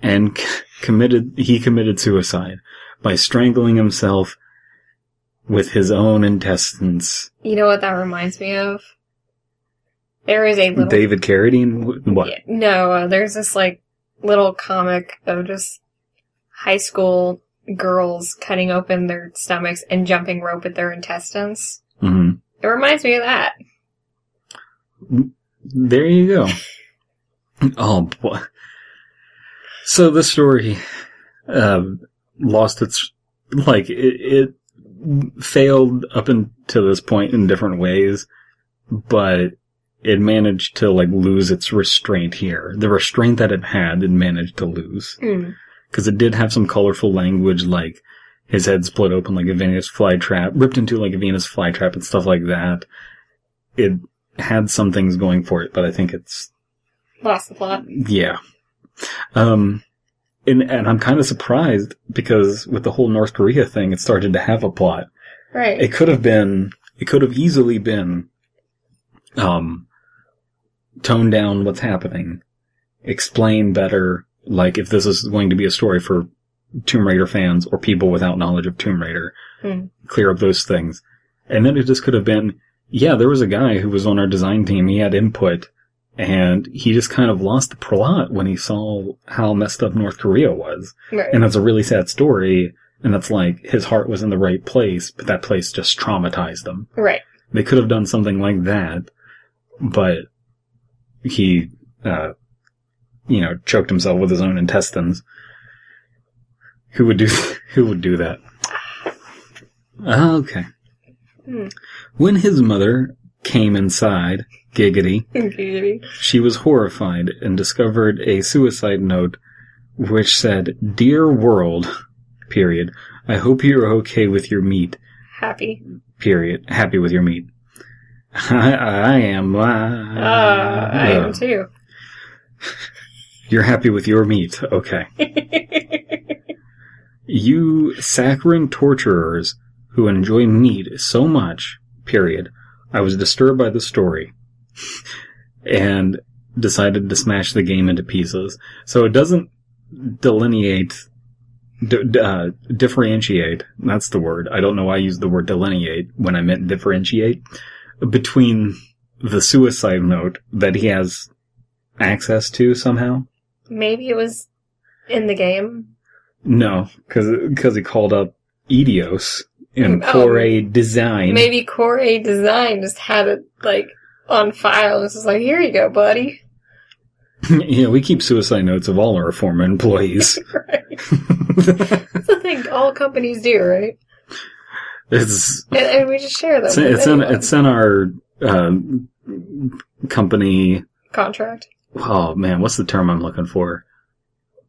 and committed, he committed suicide by strangling himself with his own intestines. You know what that reminds me of? There is a little. David Carradine? What? Yeah, no, uh, there's this like little comic of just high school girls cutting open their stomachs and jumping rope with their intestines. hmm It reminds me of that. There you go. oh boy. So the story um, lost its like it, it failed up until this point in different ways, but it managed to like lose its restraint here. The restraint that it had, it managed to lose Hmm. because it did have some colorful language like his head split open like a Venus flytrap, ripped into like a Venus flytrap and stuff like that. It had some things going for it, but I think it's Lost the plot. yeah. Um, and and I'm kind of surprised because with the whole North Korea thing, it started to have a plot. Right. It could have been, it could have easily been, um, tone down what's happening, explain better, like if this is going to be a story for Tomb Raider fans or people without knowledge of Tomb Raider, Hmm. clear up those things. And then it just could have been, yeah, there was a guy who was on our design team, he had input, and he just kind of lost the plot when he saw how messed up North Korea was. right. And that's a really sad story, and it's like his heart was in the right place, but that place just traumatized him. right. They could have done something like that, but he, uh, you know, choked himself with his own intestines. Who would do, who would do that? Okay. Hmm. When his mother came inside, giggity, Giggity. she was horrified and discovered a suicide note which said, Dear world, period, I hope you're okay with your meat, Happy. period, happy with your meat. I, I am. Uh, Uh, I am too. You're happy with your meat. Okay. You saccharine torturers who enjoy meat so much, period. I was disturbed by the story and decided to smash the game into pieces. So it doesn't delineate, d- d- uh, differentiate, that's the word. I don't know why I used the word delineate when I meant differentiate between the suicide note that he has access to somehow. Maybe it was in the game. No, because he called up Eidos in Oh. Core Design. Maybe Core Design just had it like on file. This is like, here you go, buddy. yeah, we keep suicide notes of all our former employees. right. That's the thing all companies do, right? It's And, we just share them. it's, it's in it's in our um, company. contract. Oh man, what's the term I'm looking for?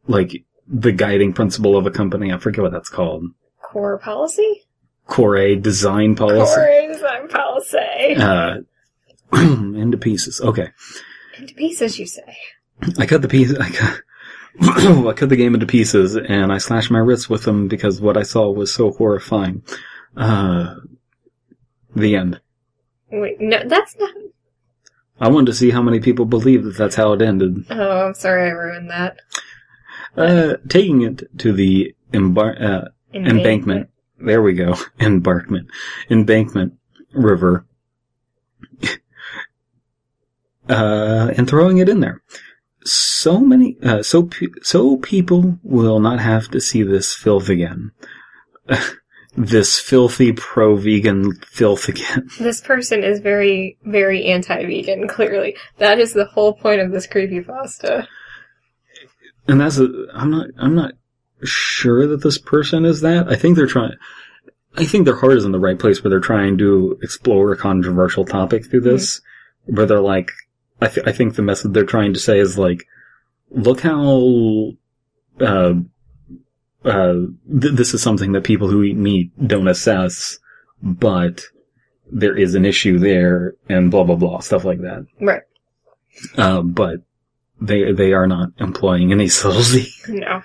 Like the guiding principle of a company. I forget what that's called. Core policy? Core A Design policy. Core design policy. Uh, into pieces. Okay. Into pieces, you say. I cut the piece. I cut. I cut the game into pieces, and I slashed my wrists with them because what I saw was so horrifying. Uh, the end. Wait, no, that's not. I wanted to see how many people believe that that's how it ended. Oh, I'm sorry I ruined that. Uh, taking it to the embar- uh, embankment. There we go. Embarkment. Embankment River. uh, and throwing it in there. So many, uh, so, pe- so people will not have to see this filth again. this filthy pro-vegan filth again. This person is very, very anti-vegan, clearly. That is the whole point of this creepypasta. And that's a, I'm not, I'm not sure that this person is that. I think they're trying, I think their heart is in the right place where they're trying to explore a controversial topic through this, where they're like, I, th- I think the message they're trying to say is like, look how, uh, uh, th- this is something that people who eat meat don't assess, but there is an issue there and blah, blah, blah, stuff like that. Right. Uh, but they, they are not employing any subtlety. No.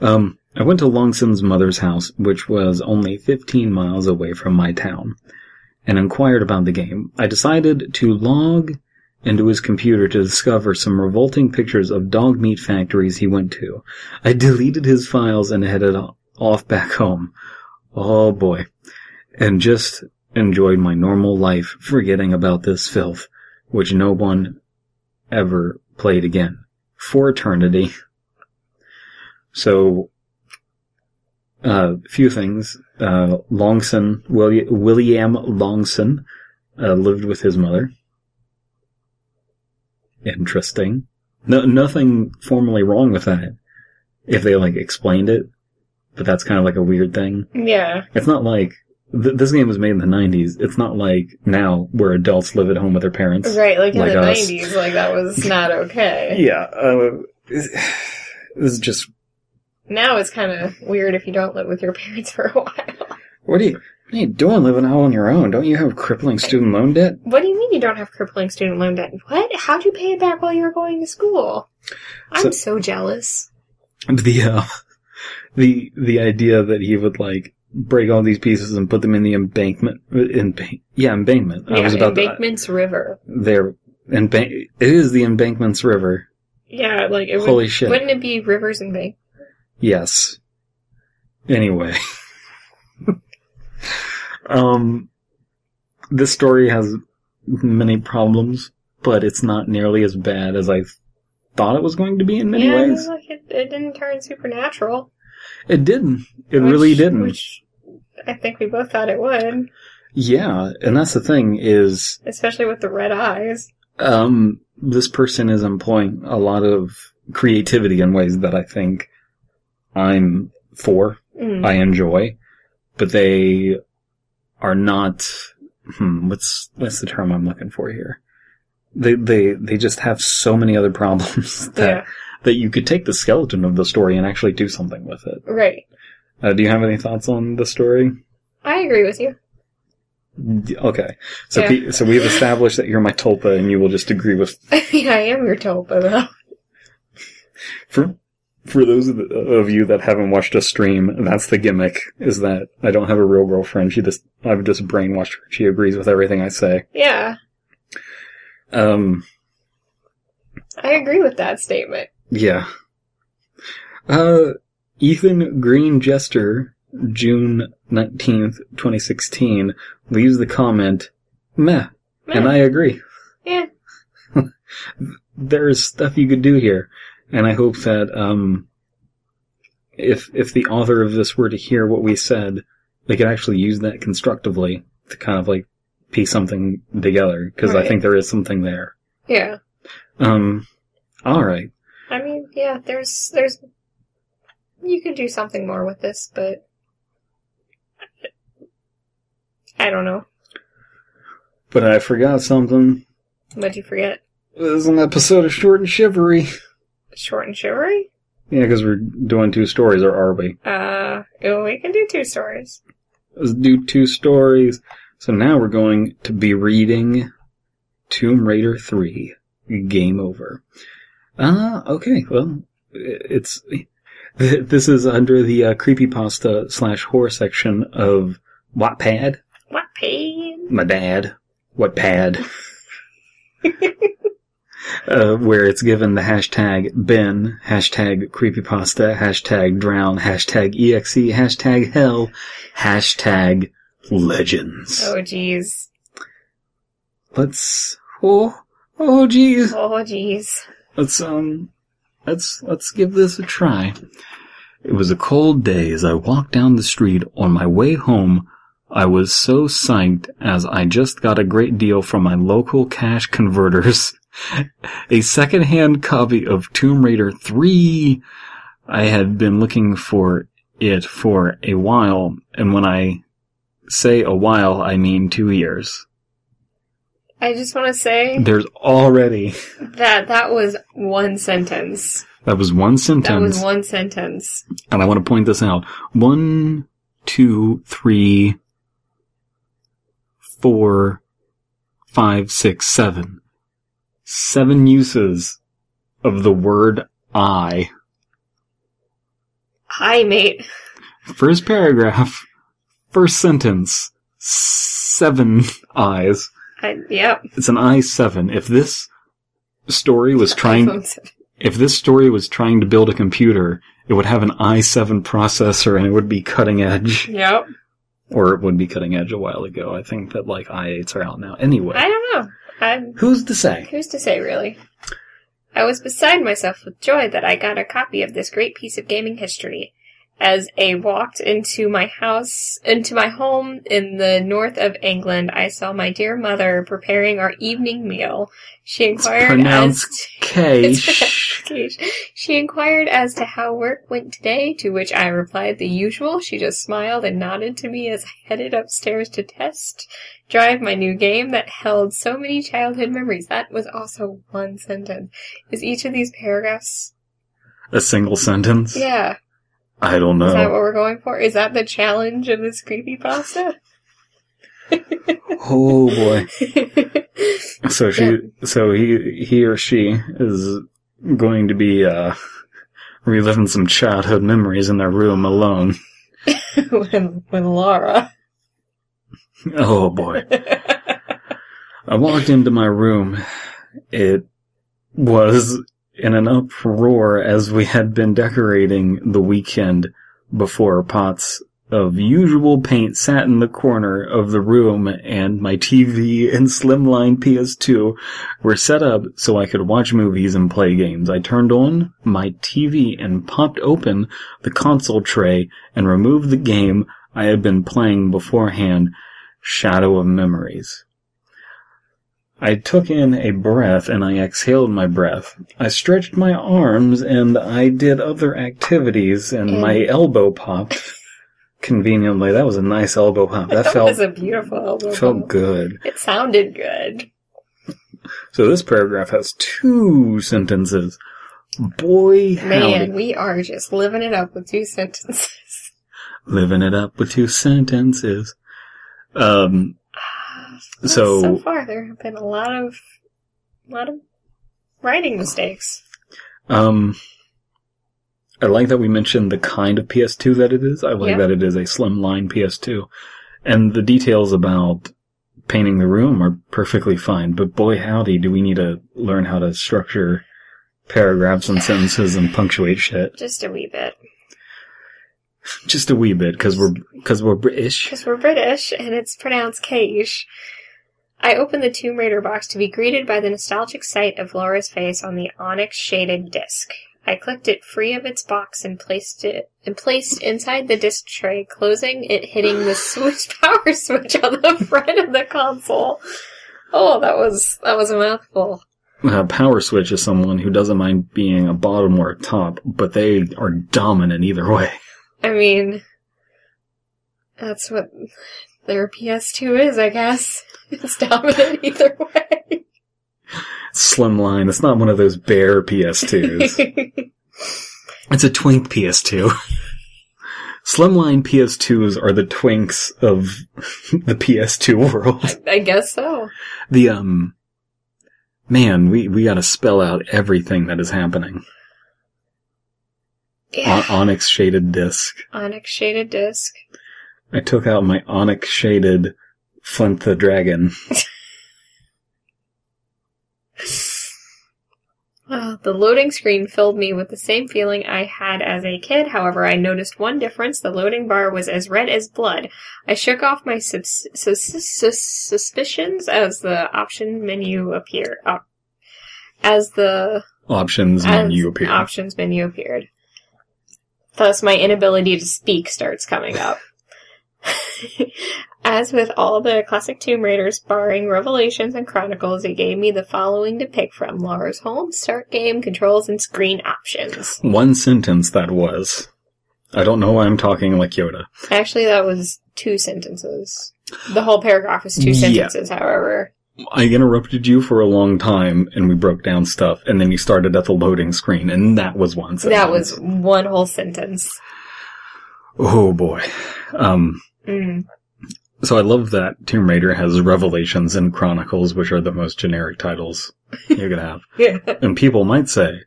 Um, I went to Longson's mother's house, which was only 15 miles away from my town, and inquired about the game. I decided to log into his computer to discover some revolting pictures of dog meat factories he went to. I deleted his files and headed off back home. Oh boy. And just enjoyed my normal life, forgetting about this filth, which no one ever played again. For eternity. So, a uh, few things. Uh, Longson, William, William Longson, uh, lived with his mother. Interesting. No, nothing formally wrong with that. If they like explained it, but that's kind of like a weird thing. Yeah. It's not like th- this game was made in the '90s. It's not like now where adults live at home with their parents. Right, like in Like the us. 90s, like that was not okay. Yeah. Uh, this is just Now it's kind of weird if you don't live with your parents for a while. what do you what are you doing living out on your own? Don't you have crippling student loan debt? What do you mean you don't have crippling student loan debt? What? How'd you pay it back while you were going to school? I'm so, jealous. the uh, the the idea that he would like break all these pieces and put them in the embankment in yeah embankment. I was about Embankments River. there embank it is the embankments river. Yeah, like it would, Holy shit. Wouldn't it be rivers and bank? Yes. Anyway, um, this story has many problems, but it's not nearly as bad as I thought it was going to be in many yeah, ways. like it, it didn't turn supernatural. It didn't. It which- really didn't. Which I think we both thought it would, Yeah, and that's the thing is, especially with the red eyes. um, this person is employing a lot of creativity in ways that I think I'm for. Mm. I enjoy, but they are not. Hmm, what's what's the term I'm looking for here? They they they just have so many other problems that yeah, that you could take the skeleton of the story and actually do something with it. right. Uh, do you have any thoughts on the story? I agree with you. Okay, so Yeah. pe- so we've established that you're my tulpa, and you will just agree with I mean, I am your tulpa, though. for for those of, the, of you that haven't watched a stream. That's the gimmick: is that I don't have a real girlfriend. She just I've just brainwashed her. She agrees with everything I say. Yeah, Um, I agree with that statement. yeah. Uh, Ethan Green Jester, June nineteenth, twenty sixteen, leaves the comment, "Meh," and I agree. Yeah, there's stuff you could do here, and I hope that um, if if the author of this were to hear what we said, they could actually use that constructively to kind of like piece something together because I think there is something there. yeah. Um, all right, I mean, yeah. There's, there's. You could do something more with this, but I don't know. but I forgot something. What'd you forget? There's an episode of Short and Shivery. Short and shivery? Yeah, because we're doing two stories, or are we? Uh, we can do two stories. Let's do two stories. So now we're going to be reading Tomb Raider 3. Game over. Ah, okay. Well, it's this is under the uh, creepypasta slash horror section of Wattpad. What pain? My dad. Wattpad. uh, where it's given the hashtag Ben, hashtag creepypasta, hashtag drown, hashtag exe, hashtag hell, hashtag legends. Oh, jeez. Let's oh oh geez. Oh, jeez. Let's um let's let's give this a try. It was a cold day as I walked down the street on my way home. I was so psyched as I just got a great deal from my local cash converters. a secondhand copy of Tomb Raider 3. I had been looking for it for a while, and when I say a while, I mean two years. I just want to say There's already that that was one sentence. That was one sentence. That was one sentence. And I want to point this out. One, two, three, four, five, six, seven. Seven uses of the word I. Hi, mate. First paragraph, first sentence, seven eyes. I, yep. It's an I seven. If this story was trying, if this story was trying to build a computer, it would have an i7 processor and it would be cutting edge. Yep. Or it would be cutting edge a while ago. I think that like i8s are out now. Anyway, I don't know. I'm who's to say? Who's to say, really? I was beside myself with joy that I got a copy of this great piece of gaming history. As I walked into my house, into my home in the north of England, I saw my dear mother preparing our evening meal. She It's inquired pronounced as Cash. She inquired as to how work went today, to which I replied the usual. She just smiled and nodded to me as I headed upstairs to test drive my new game that held so many childhood memories. That was also one sentence. Is each of these paragraphs? A single sentence? Yeah. I don't know. Is that what we're going for? Is that the challenge of this creepypasta? Oh boy. So she, so he, he or she is going to be, uh, reliving some childhood memories in their room alone. with, with Laura. Oh boy. I walked into my room. It was in an uproar as we had been decorating the weekend before pots of usual paint sat in the corner of the room and my TV and slimline PS2 were set up so I could watch movies and play games. I turned on my TV and popped open the console tray and removed the game I had been playing beforehand, Shadow of Memories. I took in a breath and I exhaled my breath. I stretched my arms and I did other activities and And- my elbow popped. Conveniently, that was a nice elbow pop. That That felt was a beautiful album. felt good. It sounded good. So this paragraph has two sentences. Boy, howdy. Man, we are just living it up with two sentences. Living it up with two sentences. Um, So- so far there have been a lot of, a lot of writing mistakes. um, I like that we mentioned the kind of PS2 that it is. I like Yeah. that it is a slimline PS2. And the details about painting the room are perfectly fine, but boy howdy do we need to learn how to structure paragraphs and sentences and punctuate shit. Just a wee bit. Just a wee bit, cause we're, cause we're British. Because we're British and it's pronounced Cage. I opened the Tomb Raider box to be greeted by the nostalgic sight of Laura's face on the onyx shaded disc. I clicked it free of its box and placed it and placed inside the disc tray, closing it hitting the switch power switch on the front of the console. Oh, that was that was a mouthful. Uh, Power Switch is someone who doesn't mind being a bottom or a top, but they are dominant either way. I mean, that's what their PS2 is, I guess. It's dominant either way. Slimline, it's not one of those bare PS2s. it's a twink PS2. Slimline PS2s are the twinks of the PS2 world. I guess so. The, um, man, we, we gotta spell out everything that is happening. Yeah. O- onyx shaded disc. Onyx shaded disc. I took out my onyx shaded Flint the Dragon. Oh, the loading screen filled me with the same feeling I had as a kid. However, I noticed one difference. The loading bar was as red as blood. I shook off my sus- suspicions as the option menu appeared. Uh, as the Options as menu appear. options menu appeared. Thus, my inability to speak starts coming up. As with all the classic Tomb Raiders, barring Revelations and Chronicles, it gave me the following to pick from Laura's home, start game, controls, and screen options. One sentence that was. I don't know why I'm talking like Yoda. Actually, that was two sentences. The whole paragraph was two Yeah. sentences, however. I interrupted you for a long time and we broke down stuff and then you started at the loading screen and that was one sentence. That was one whole sentence. Oh boy. Um, Mm. So I love that Tomb Raider has Revelations and Chronicles, which are the most generic titles you could have. Yeah. And people might say,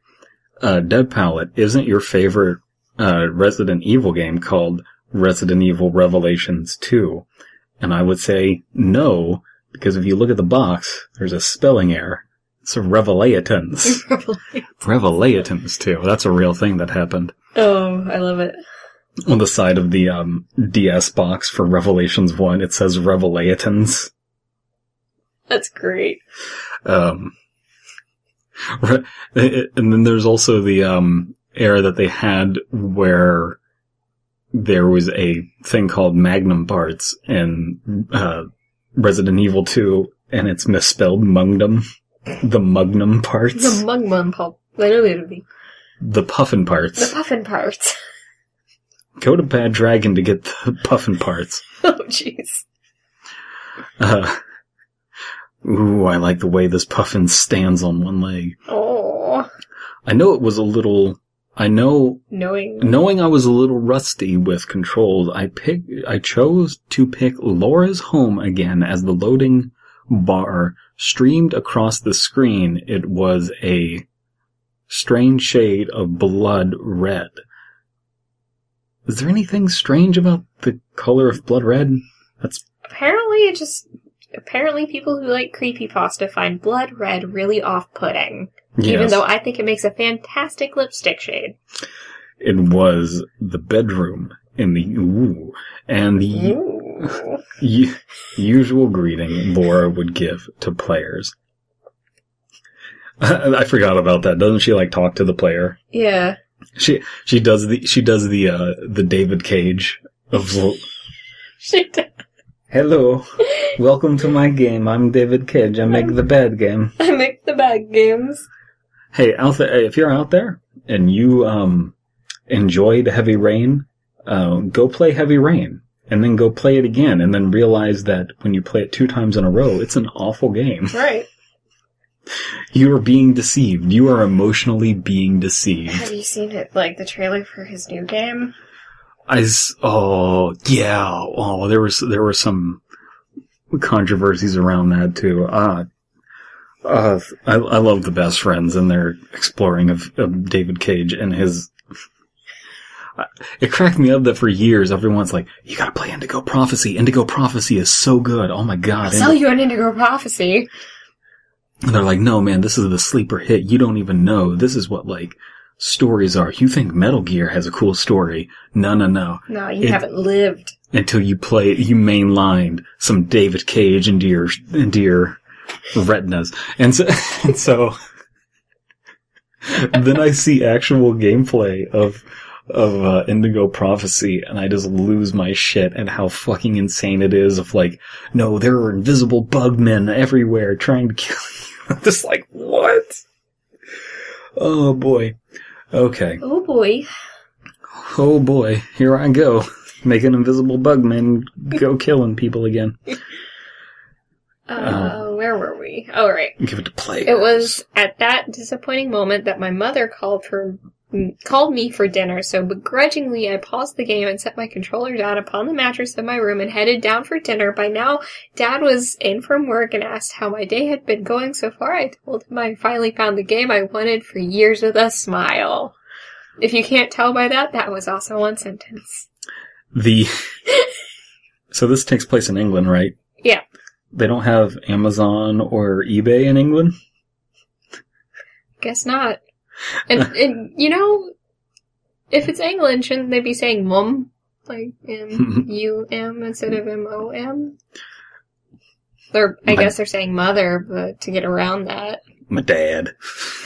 uh, Dead Palette, isn't your favorite, uh, Resident Evil game called Resident Evil Revelations 2? And I would say no, because if you look at the box, there's a spelling error. It's So Revelatons. Revelatons too. That's a real thing that happened. oh, I love it. On the side of the um, DS box for Revelations 1, it says Revelatons. That's great. Um, re- and then there's also the um, era that they had where there was a thing called Magnum parts in uh, Resident Evil 2, and it's misspelled Mungdom. The Mugnum parts. The mug mum pulp. I know it would be. The puffin parts. The puffin parts. Go to Bad Dragon to get the puffin parts. oh, jeez. Uh, ooh, I like the way this puffin stands on one leg. Oh. I know it was a little. I know, Knowing. knowing I was a little rusty with controls, I pick. I chose to pick Laura's home again as the loading bar streamed across the screen. It was a strange shade of blood red. Is there anything strange about the color of blood red? That's Apparently, it just. Apparently, people who like creepy pasta find blood red really off putting. Even yes. though I think it makes a fantastic lipstick shade. it was the bedroom in the ooh, and the Ooh. u- usual greeting Laura would give to players. I forgot about that. Doesn't she like talk to the player? Yeah. She she does the she does the uh the David Cage of She did. Hello, welcome to my game. I'm David Cage. I make the bad game. I make the bad games. Hey, out there, if you're out there and you um enjoyed Heavy Rain, uh, go play Heavy Rain, and then go play it again, and then realize that when you play it two times in a row, it's an awful game. Right. You are being deceived. You are emotionally being deceived. Have you seen it, like the trailer for his new game? I s- oh yeah oh there was there were some controversies around that too. Uh, uh I I love the best friends and their exploring of, of David Cage and his. It cracked me up that for years everyone's like, "You gotta play Indigo Prophecy. Indigo Prophecy is so good. Oh my god!" Sell Indi-" you an Indigo Prophecy. And they're like, "No, man, this is the sleeper hit. You don't even know. This is what like stories are. You think Metal Gear has a cool story? No, no, no. No, you It- haven't lived. until you play you mainlined some David Cage into your into your retinas. And so and so then I see actual gameplay of of uh, Indigo Prophecy and I just lose my shit at how fucking insane it is of like, no, there are invisible bug men everywhere trying to kill you. I'm just like, what? Oh boy. Okay. Oh boy. Oh boy, here I go. Making invisible bug men go killing people again. Uh, where were we? Oh, right. Give it to play. It was at that disappointing moment that my mother called for called me for dinner, so begrudgingly I paused the game and set my controller down upon the mattress of my room and headed down for dinner. By now, Dad was in from work and asked how my day had been going so far. I told him I finally found the game I wanted for years with a smile. If you can't tell by that, that was also one sentence. The so this takes place in England, right? Yeah. They don't have Amazon or eBay in England. Guess not. And, and you know, if it's England, shouldn't they be saying mum? Like M U M instead of M O M? Or I My- guess they're saying mother, but to get around that. My dad.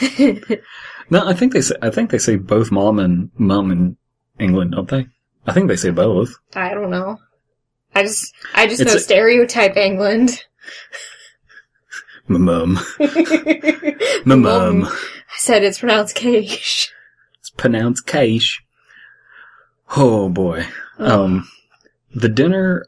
No, I think they say I think they say both mom and mum in England, don't they? I think they say both. I don't know. I just I just It's know a- stereotype England. My mum. My mum. I said it's pronounced Cage. It's pronounced cash. Oh boy. Um, the dinner,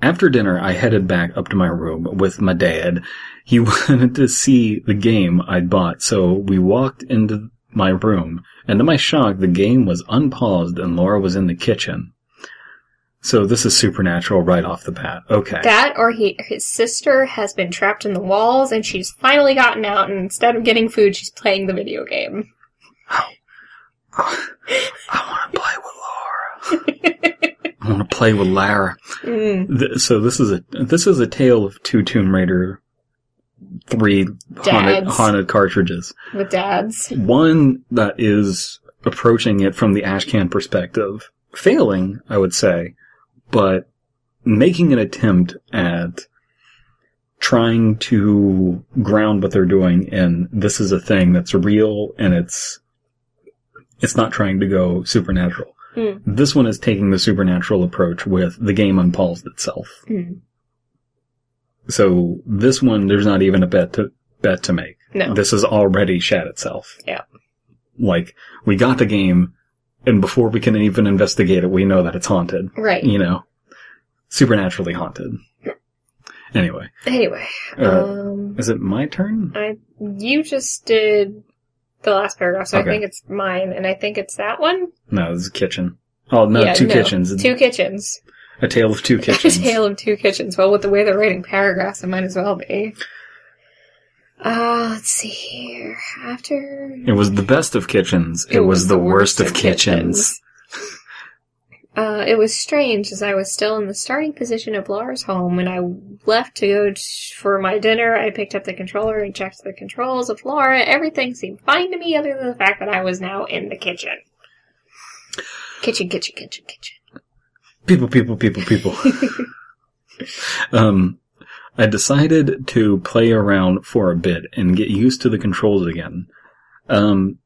after dinner, I headed back up to my room with my dad. He wanted to see the game I'd bought, so we walked into my room, and to my shock, the game was unpaused and Laura was in the kitchen. So this is supernatural right off the bat. Okay. That or he his sister has been trapped in the walls and she's finally gotten out and instead of getting food she's playing the video game. I want to play with Laura. I want to play with Lara. Mm. So this is a this is a tale of two Tomb Raider three haunted, haunted cartridges. With dads. One that is approaching it from the Ashcan perspective, failing, I would say, but making an attempt at trying to ground what they're doing in this is a thing that's real and it's it's not trying to go supernatural. Hmm. This one is taking the supernatural approach with the game unpaused itself. Hmm. So this one, there's not even a bet to bet to make. No. This has already shat itself. Yeah. Like we got the game, and before we can even investigate it, we know that it's haunted. Right. You know, supernaturally haunted. Anyway, Anyway, Uh, um, is it my turn? I you just did the last paragraph, so Okay. I think it's mine, and I think it's that one. No, this is kitchen. Oh no, Yeah, two no. kitchens. Two kitchens. A tale of two kitchens. A tale of two kitchens. Well, with the way they're writing paragraphs, it might as well be. Uh, let's see here. After It was the best of kitchens. It, was, the worst, of kitchens. Uh, it was strange as I was still in the starting position of Lara's home when I left to go t- for my dinner. I picked up the controller and checked the controls of Lara. Everything seemed fine to me other than the fact that I was now in the kitchen. Kitchen, kitchen, kitchen, kitchen. People, people, people, people. um, I decided to play around for a bit and get used to the controls again. Um,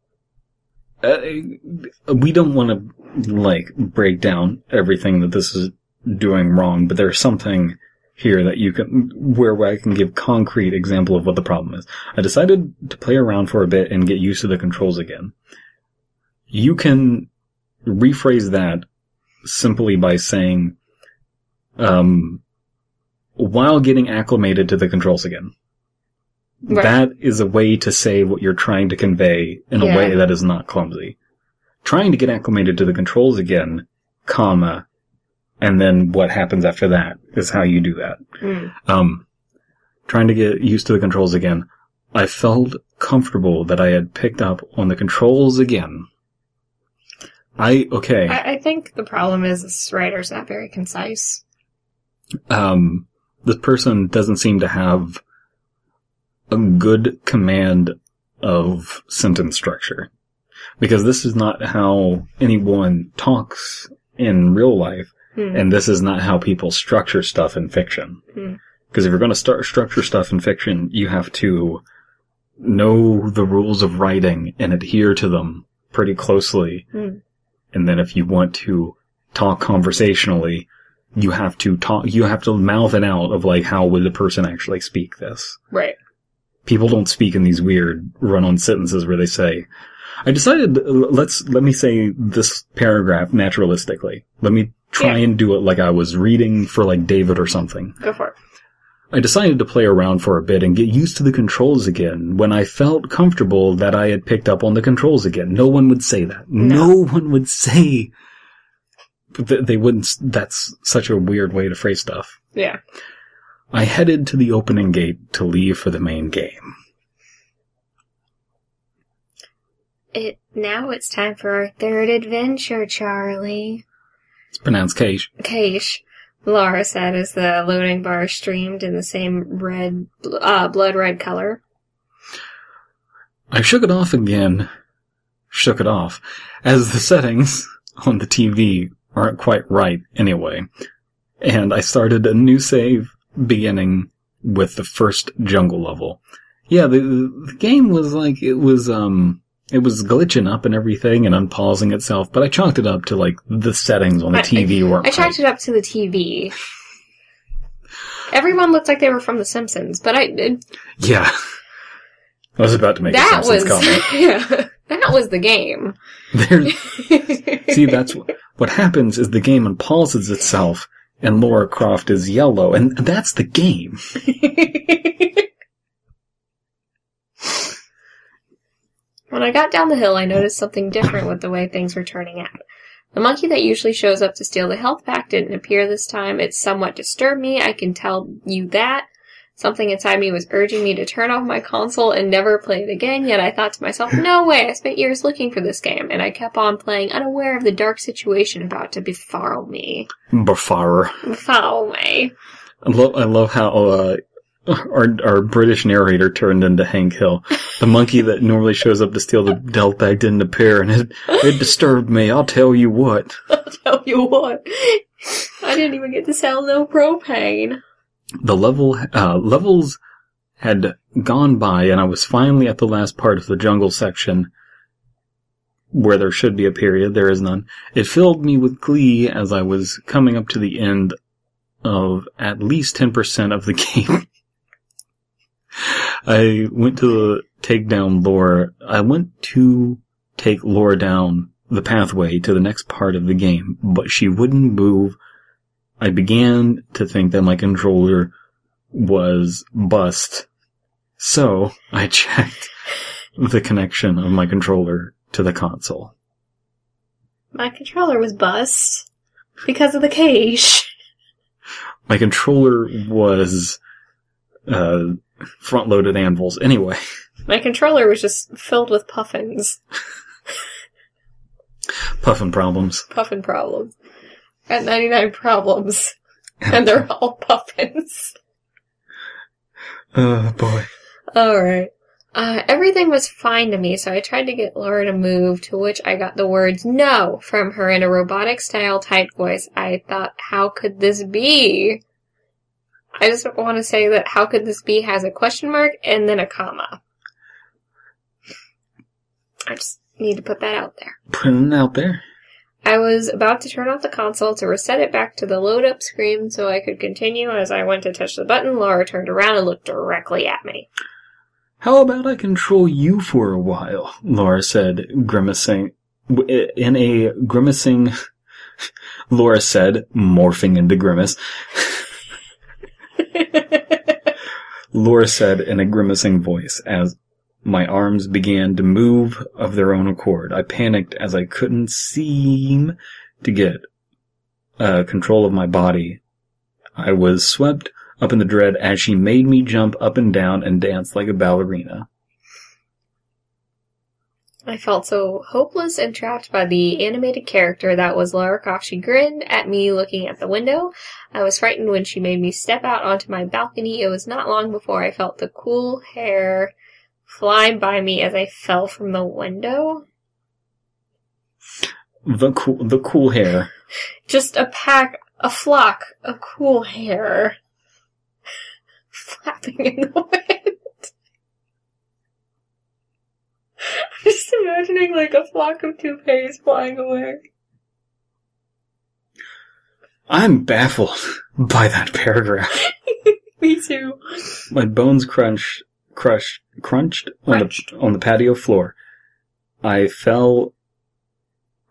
uh, we don't want to like break down everything that this is doing wrong, but there's something here that you can where I can give concrete example of what the problem is. I decided to play around for a bit and get used to the controls again. You can rephrase that simply by saying, um, while getting acclimated to the controls again. Right. That is a way to say what you're trying to convey in Yeah. a way that is not clumsy. Trying to get acclimated to the controls again, comma, and then what happens after that is how you do that. Mm. Um, trying to get used to the controls again. I felt comfortable that I had picked up on the controls again. I, okay. I, I think the problem is this writer's not very concise. um, this person doesn't seem to have a good command of sentence structure. Because this is not how anyone talks in real life, Hmm. and this is not how people structure stuff in fiction. Hmm. Because if you're going to start structure stuff in fiction, you have to know the rules of writing and adhere to them pretty closely. Hmm. And then if you want to talk conversationally, you have to talk, you have to mouth it out of like, how would the person actually speak this? Right. People don't speak in these weird run-on sentences where they say, I decided, let's, let me say this paragraph naturalistically. Let me try Yeah. and do it like I was reading for like David or something. Go for it. I decided to play around for a bit and get used to the controls again when I felt comfortable that I had picked up on the controls again. No one would say that. No, No. one would say they wouldn't. That's such a weird way to phrase stuff. Yeah. I headed to the opening gate to leave for the main game. It now it's time for our third adventure, Charlie. It's pronounced Cage. Kaish, Lara said as the loading bar streamed in the same red, uh, blood red color. I shook it off again. Shook it off. As the settings on the TV aren't quite right anyway. And I started a new save beginning with the first jungle level. Yeah, the, the game was like, it was, um, it was glitching up and everything and unpausing itself, but I chalked it up to like the settings on the I- TV weren't I chalked right. it up to the TV. Everyone looked like they were from The Simpsons, but I it, Yeah. I was about to make that was comment. yeah, that was the game. There's, See, that's wh- what happens is the game unpauses itself and Lara Croft is yellow, and that's the game. when I got down the hill, I noticed something different with the way things were turning out. The monkey that usually shows up to steal the health pack didn't appear this time. It somewhat disturbed me, I can tell you that. Something inside me was urging me to turn off my console and never play it again, yet I thought to myself, no way, I spent years looking for this game, and I kept on playing unaware of the dark situation about to befoul me. Before. Befoul me. I love, I love how, uh, our, our British narrator turned into Hank Hill. The monkey that normally shows up to steal the Delph bag didn't appear, and it, it disturbed me. I'll tell you what. I'll tell you what. I didn't even get to sell no propane. The level uh, levels had gone by, and I was finally at the last part of the jungle section, where there should be a period. There is none. It filled me with glee as I was coming up to the end of at least ten percent of the game. I went to take down Lara. I went to take Lara down the pathway to the next part of the game, but she wouldn't move. I began to think that my controller was bust. So I checked the connection of my controller to the console. My controller was bust because of the cage. My controller was uh, front loaded anvils anyway. My controller was just filled with puffins. Puffin problems. Puffin problems. Got 99 problems. And they're all puffins. Oh boy. Alright. Uh, everything was fine to me, so I tried to get Lara to move, to which I got the words no from her in a robotic style typed voice. I thought, how could this be? I just want to say that how could this be has a question mark and then a comma. I just need to put that out there. Putting it out there. I was about to turn off the console to reset it back to the load up screen so I could continue. As I went to touch the button, Lara turned around and looked directly at me. How about I control you for a while? Lara said, grimacing. In a grimacing, Lara said, morphing into grimace. Lara said in a grimacing voice as my arms began to move of their own accord. I panicked as I couldn't seem to get uh, control of my body. I was swept up in the dread as she made me jump up and down and dance like a ballerina. I felt so hopeless and trapped by the animated character that was Lara Croft. She grinned at me looking at the window. I was frightened when she made me step out onto my balcony. It was not long before I felt the cool hair fly by me as I fell from the window. The cool, the cool hair. Just a pack, a flock of cool hair flapping in the wind. I'm just imagining like a flock of toupees flying away. I'm baffled by that paragraph. Me too. My bones crunched, crushed, crunched on the on the patio floor. I fell,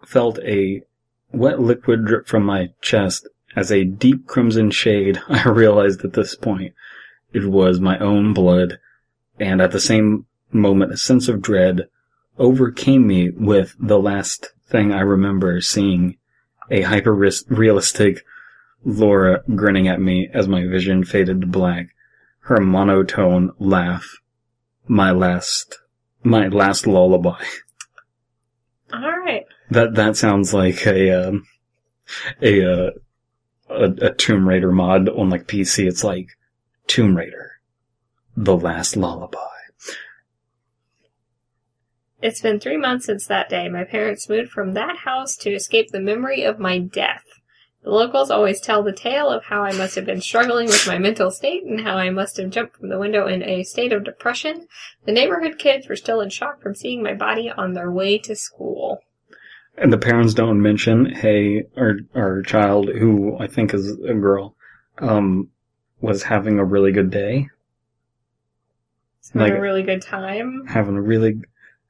felt a wet liquid drip from my chest as a deep crimson shade. I realized at this point it was my own blood, and at the same moment a sense of dread overcame me with the last thing I remember seeing a hyper realistic Lara grinning at me as my vision faded to black. Her monotone laugh. My last, my last lullaby. Alright. That, that sounds like a, um, a, uh, a, a Tomb Raider mod on like PC. It's like Tomb Raider. The last lullaby. It's been three months since that day. My parents moved from that house to escape the memory of my death. The locals always tell the tale of how I must have been struggling with my mental state and how I must have jumped from the window in a state of depression. The neighborhood kids were still in shock from seeing my body on their way to school. And the parents don't mention, hey, our, our child, who I think is a girl, um, was having a really good day. It's Like- a really good time. Having a really,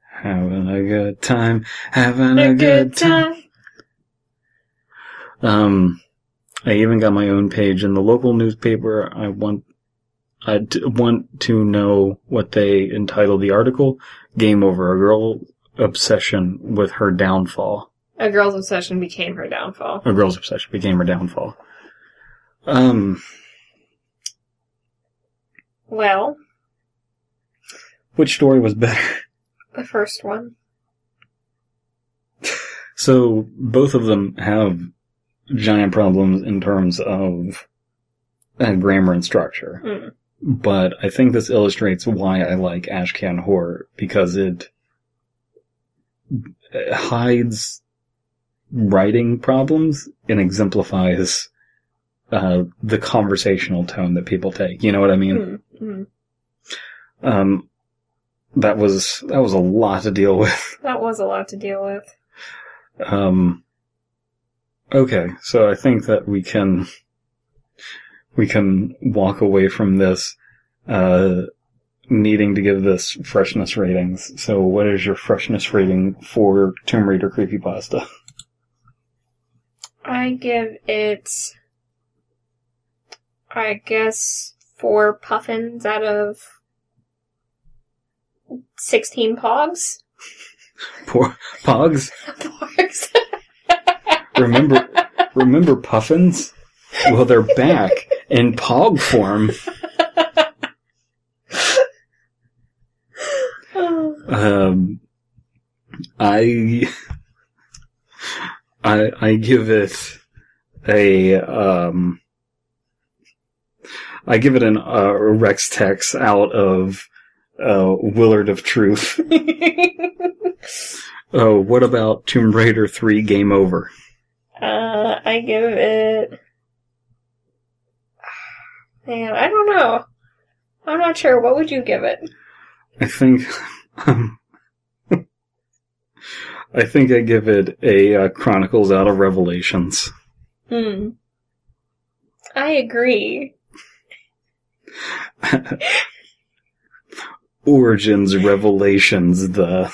having a good time, having a, good time. Um, I even got my own page in the local newspaper. I want, I d- want to know what they entitled the article. Game over. A girl obsession with her downfall. A girl's obsession became her downfall. A girl's obsession became her downfall. Um, Well, which story was better? the first one. So both of them have giant problems in terms of uh, grammar and structure. Mm. but I think this illustrates why I like Ashcan horror because it hides writing problems and exemplifies uh, the conversational tone that people take. You know what I mean? Mm-hmm. Um, that was that was a lot to deal with. That was a lot to deal with. Um, okay, so I think that we can we can walk away from this uh, needing to give this freshness ratings. So, what is your freshness rating for Tomb Raider creepypasta? I give it, I guess, four puffins out of 16 pogs. Poor Pogs. Pogs. Remember, remember Puffins? Well, they're back in Pog form. Um, I, I, I give it a, um, I give it an uh, Rex Tex out of uh, Willard of Truth. Oh, what about Tomb Raider 3 Game Over? Uh, I give it. Man, I don't know. I'm not sure. What would you give it? I think, um, I think I give it a uh, Chronicles out of Revelations. Hmm. I agree. Origins, Revelations, the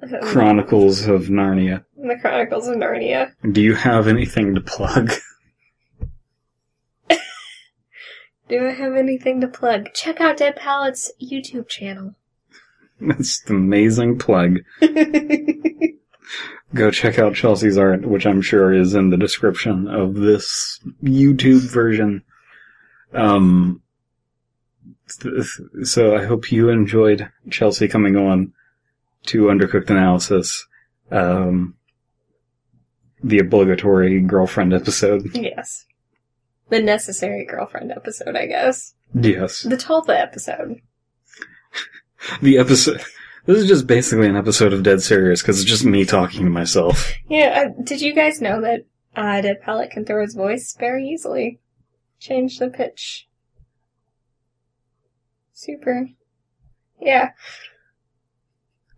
Chronicles of Narnia. The Chronicles of Narnia. Do you have anything to plug? Do I have anything to plug? Check out Dead Palettes YouTube channel. That's an amazing plug. Go check out Chelsea's art, which I'm sure is in the description of this YouTube version. Um, so I hope you enjoyed Chelsea coming on to Undercooked Analysis, um, the obligatory girlfriend episode. yes. The necessary girlfriend episode, I guess. Yes. The 12th episode. The episode, this is just basically an episode of Dead Serious because it's just me talking to myself. Yeah, uh, did you guys know that uh, Dead Palette can throw his voice very easily? Change the pitch. Super. Yeah.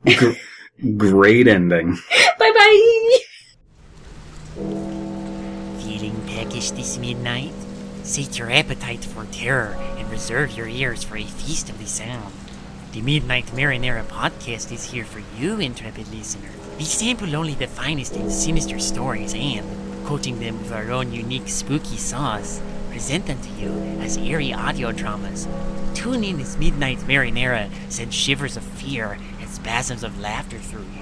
Gr- great ending. Bye bye! Feeling peckish this midnight? Sate your appetite for terror and reserve your ears for a feast of the sound. The Midnight Marinara podcast is here for you, intrepid listener. We sample only the finest and sinister stories and, coating them with our own unique spooky sauce, present them to you as eerie audio dramas. Tune in as Midnight Marinara sends shivers of fear and spasms of laughter through you.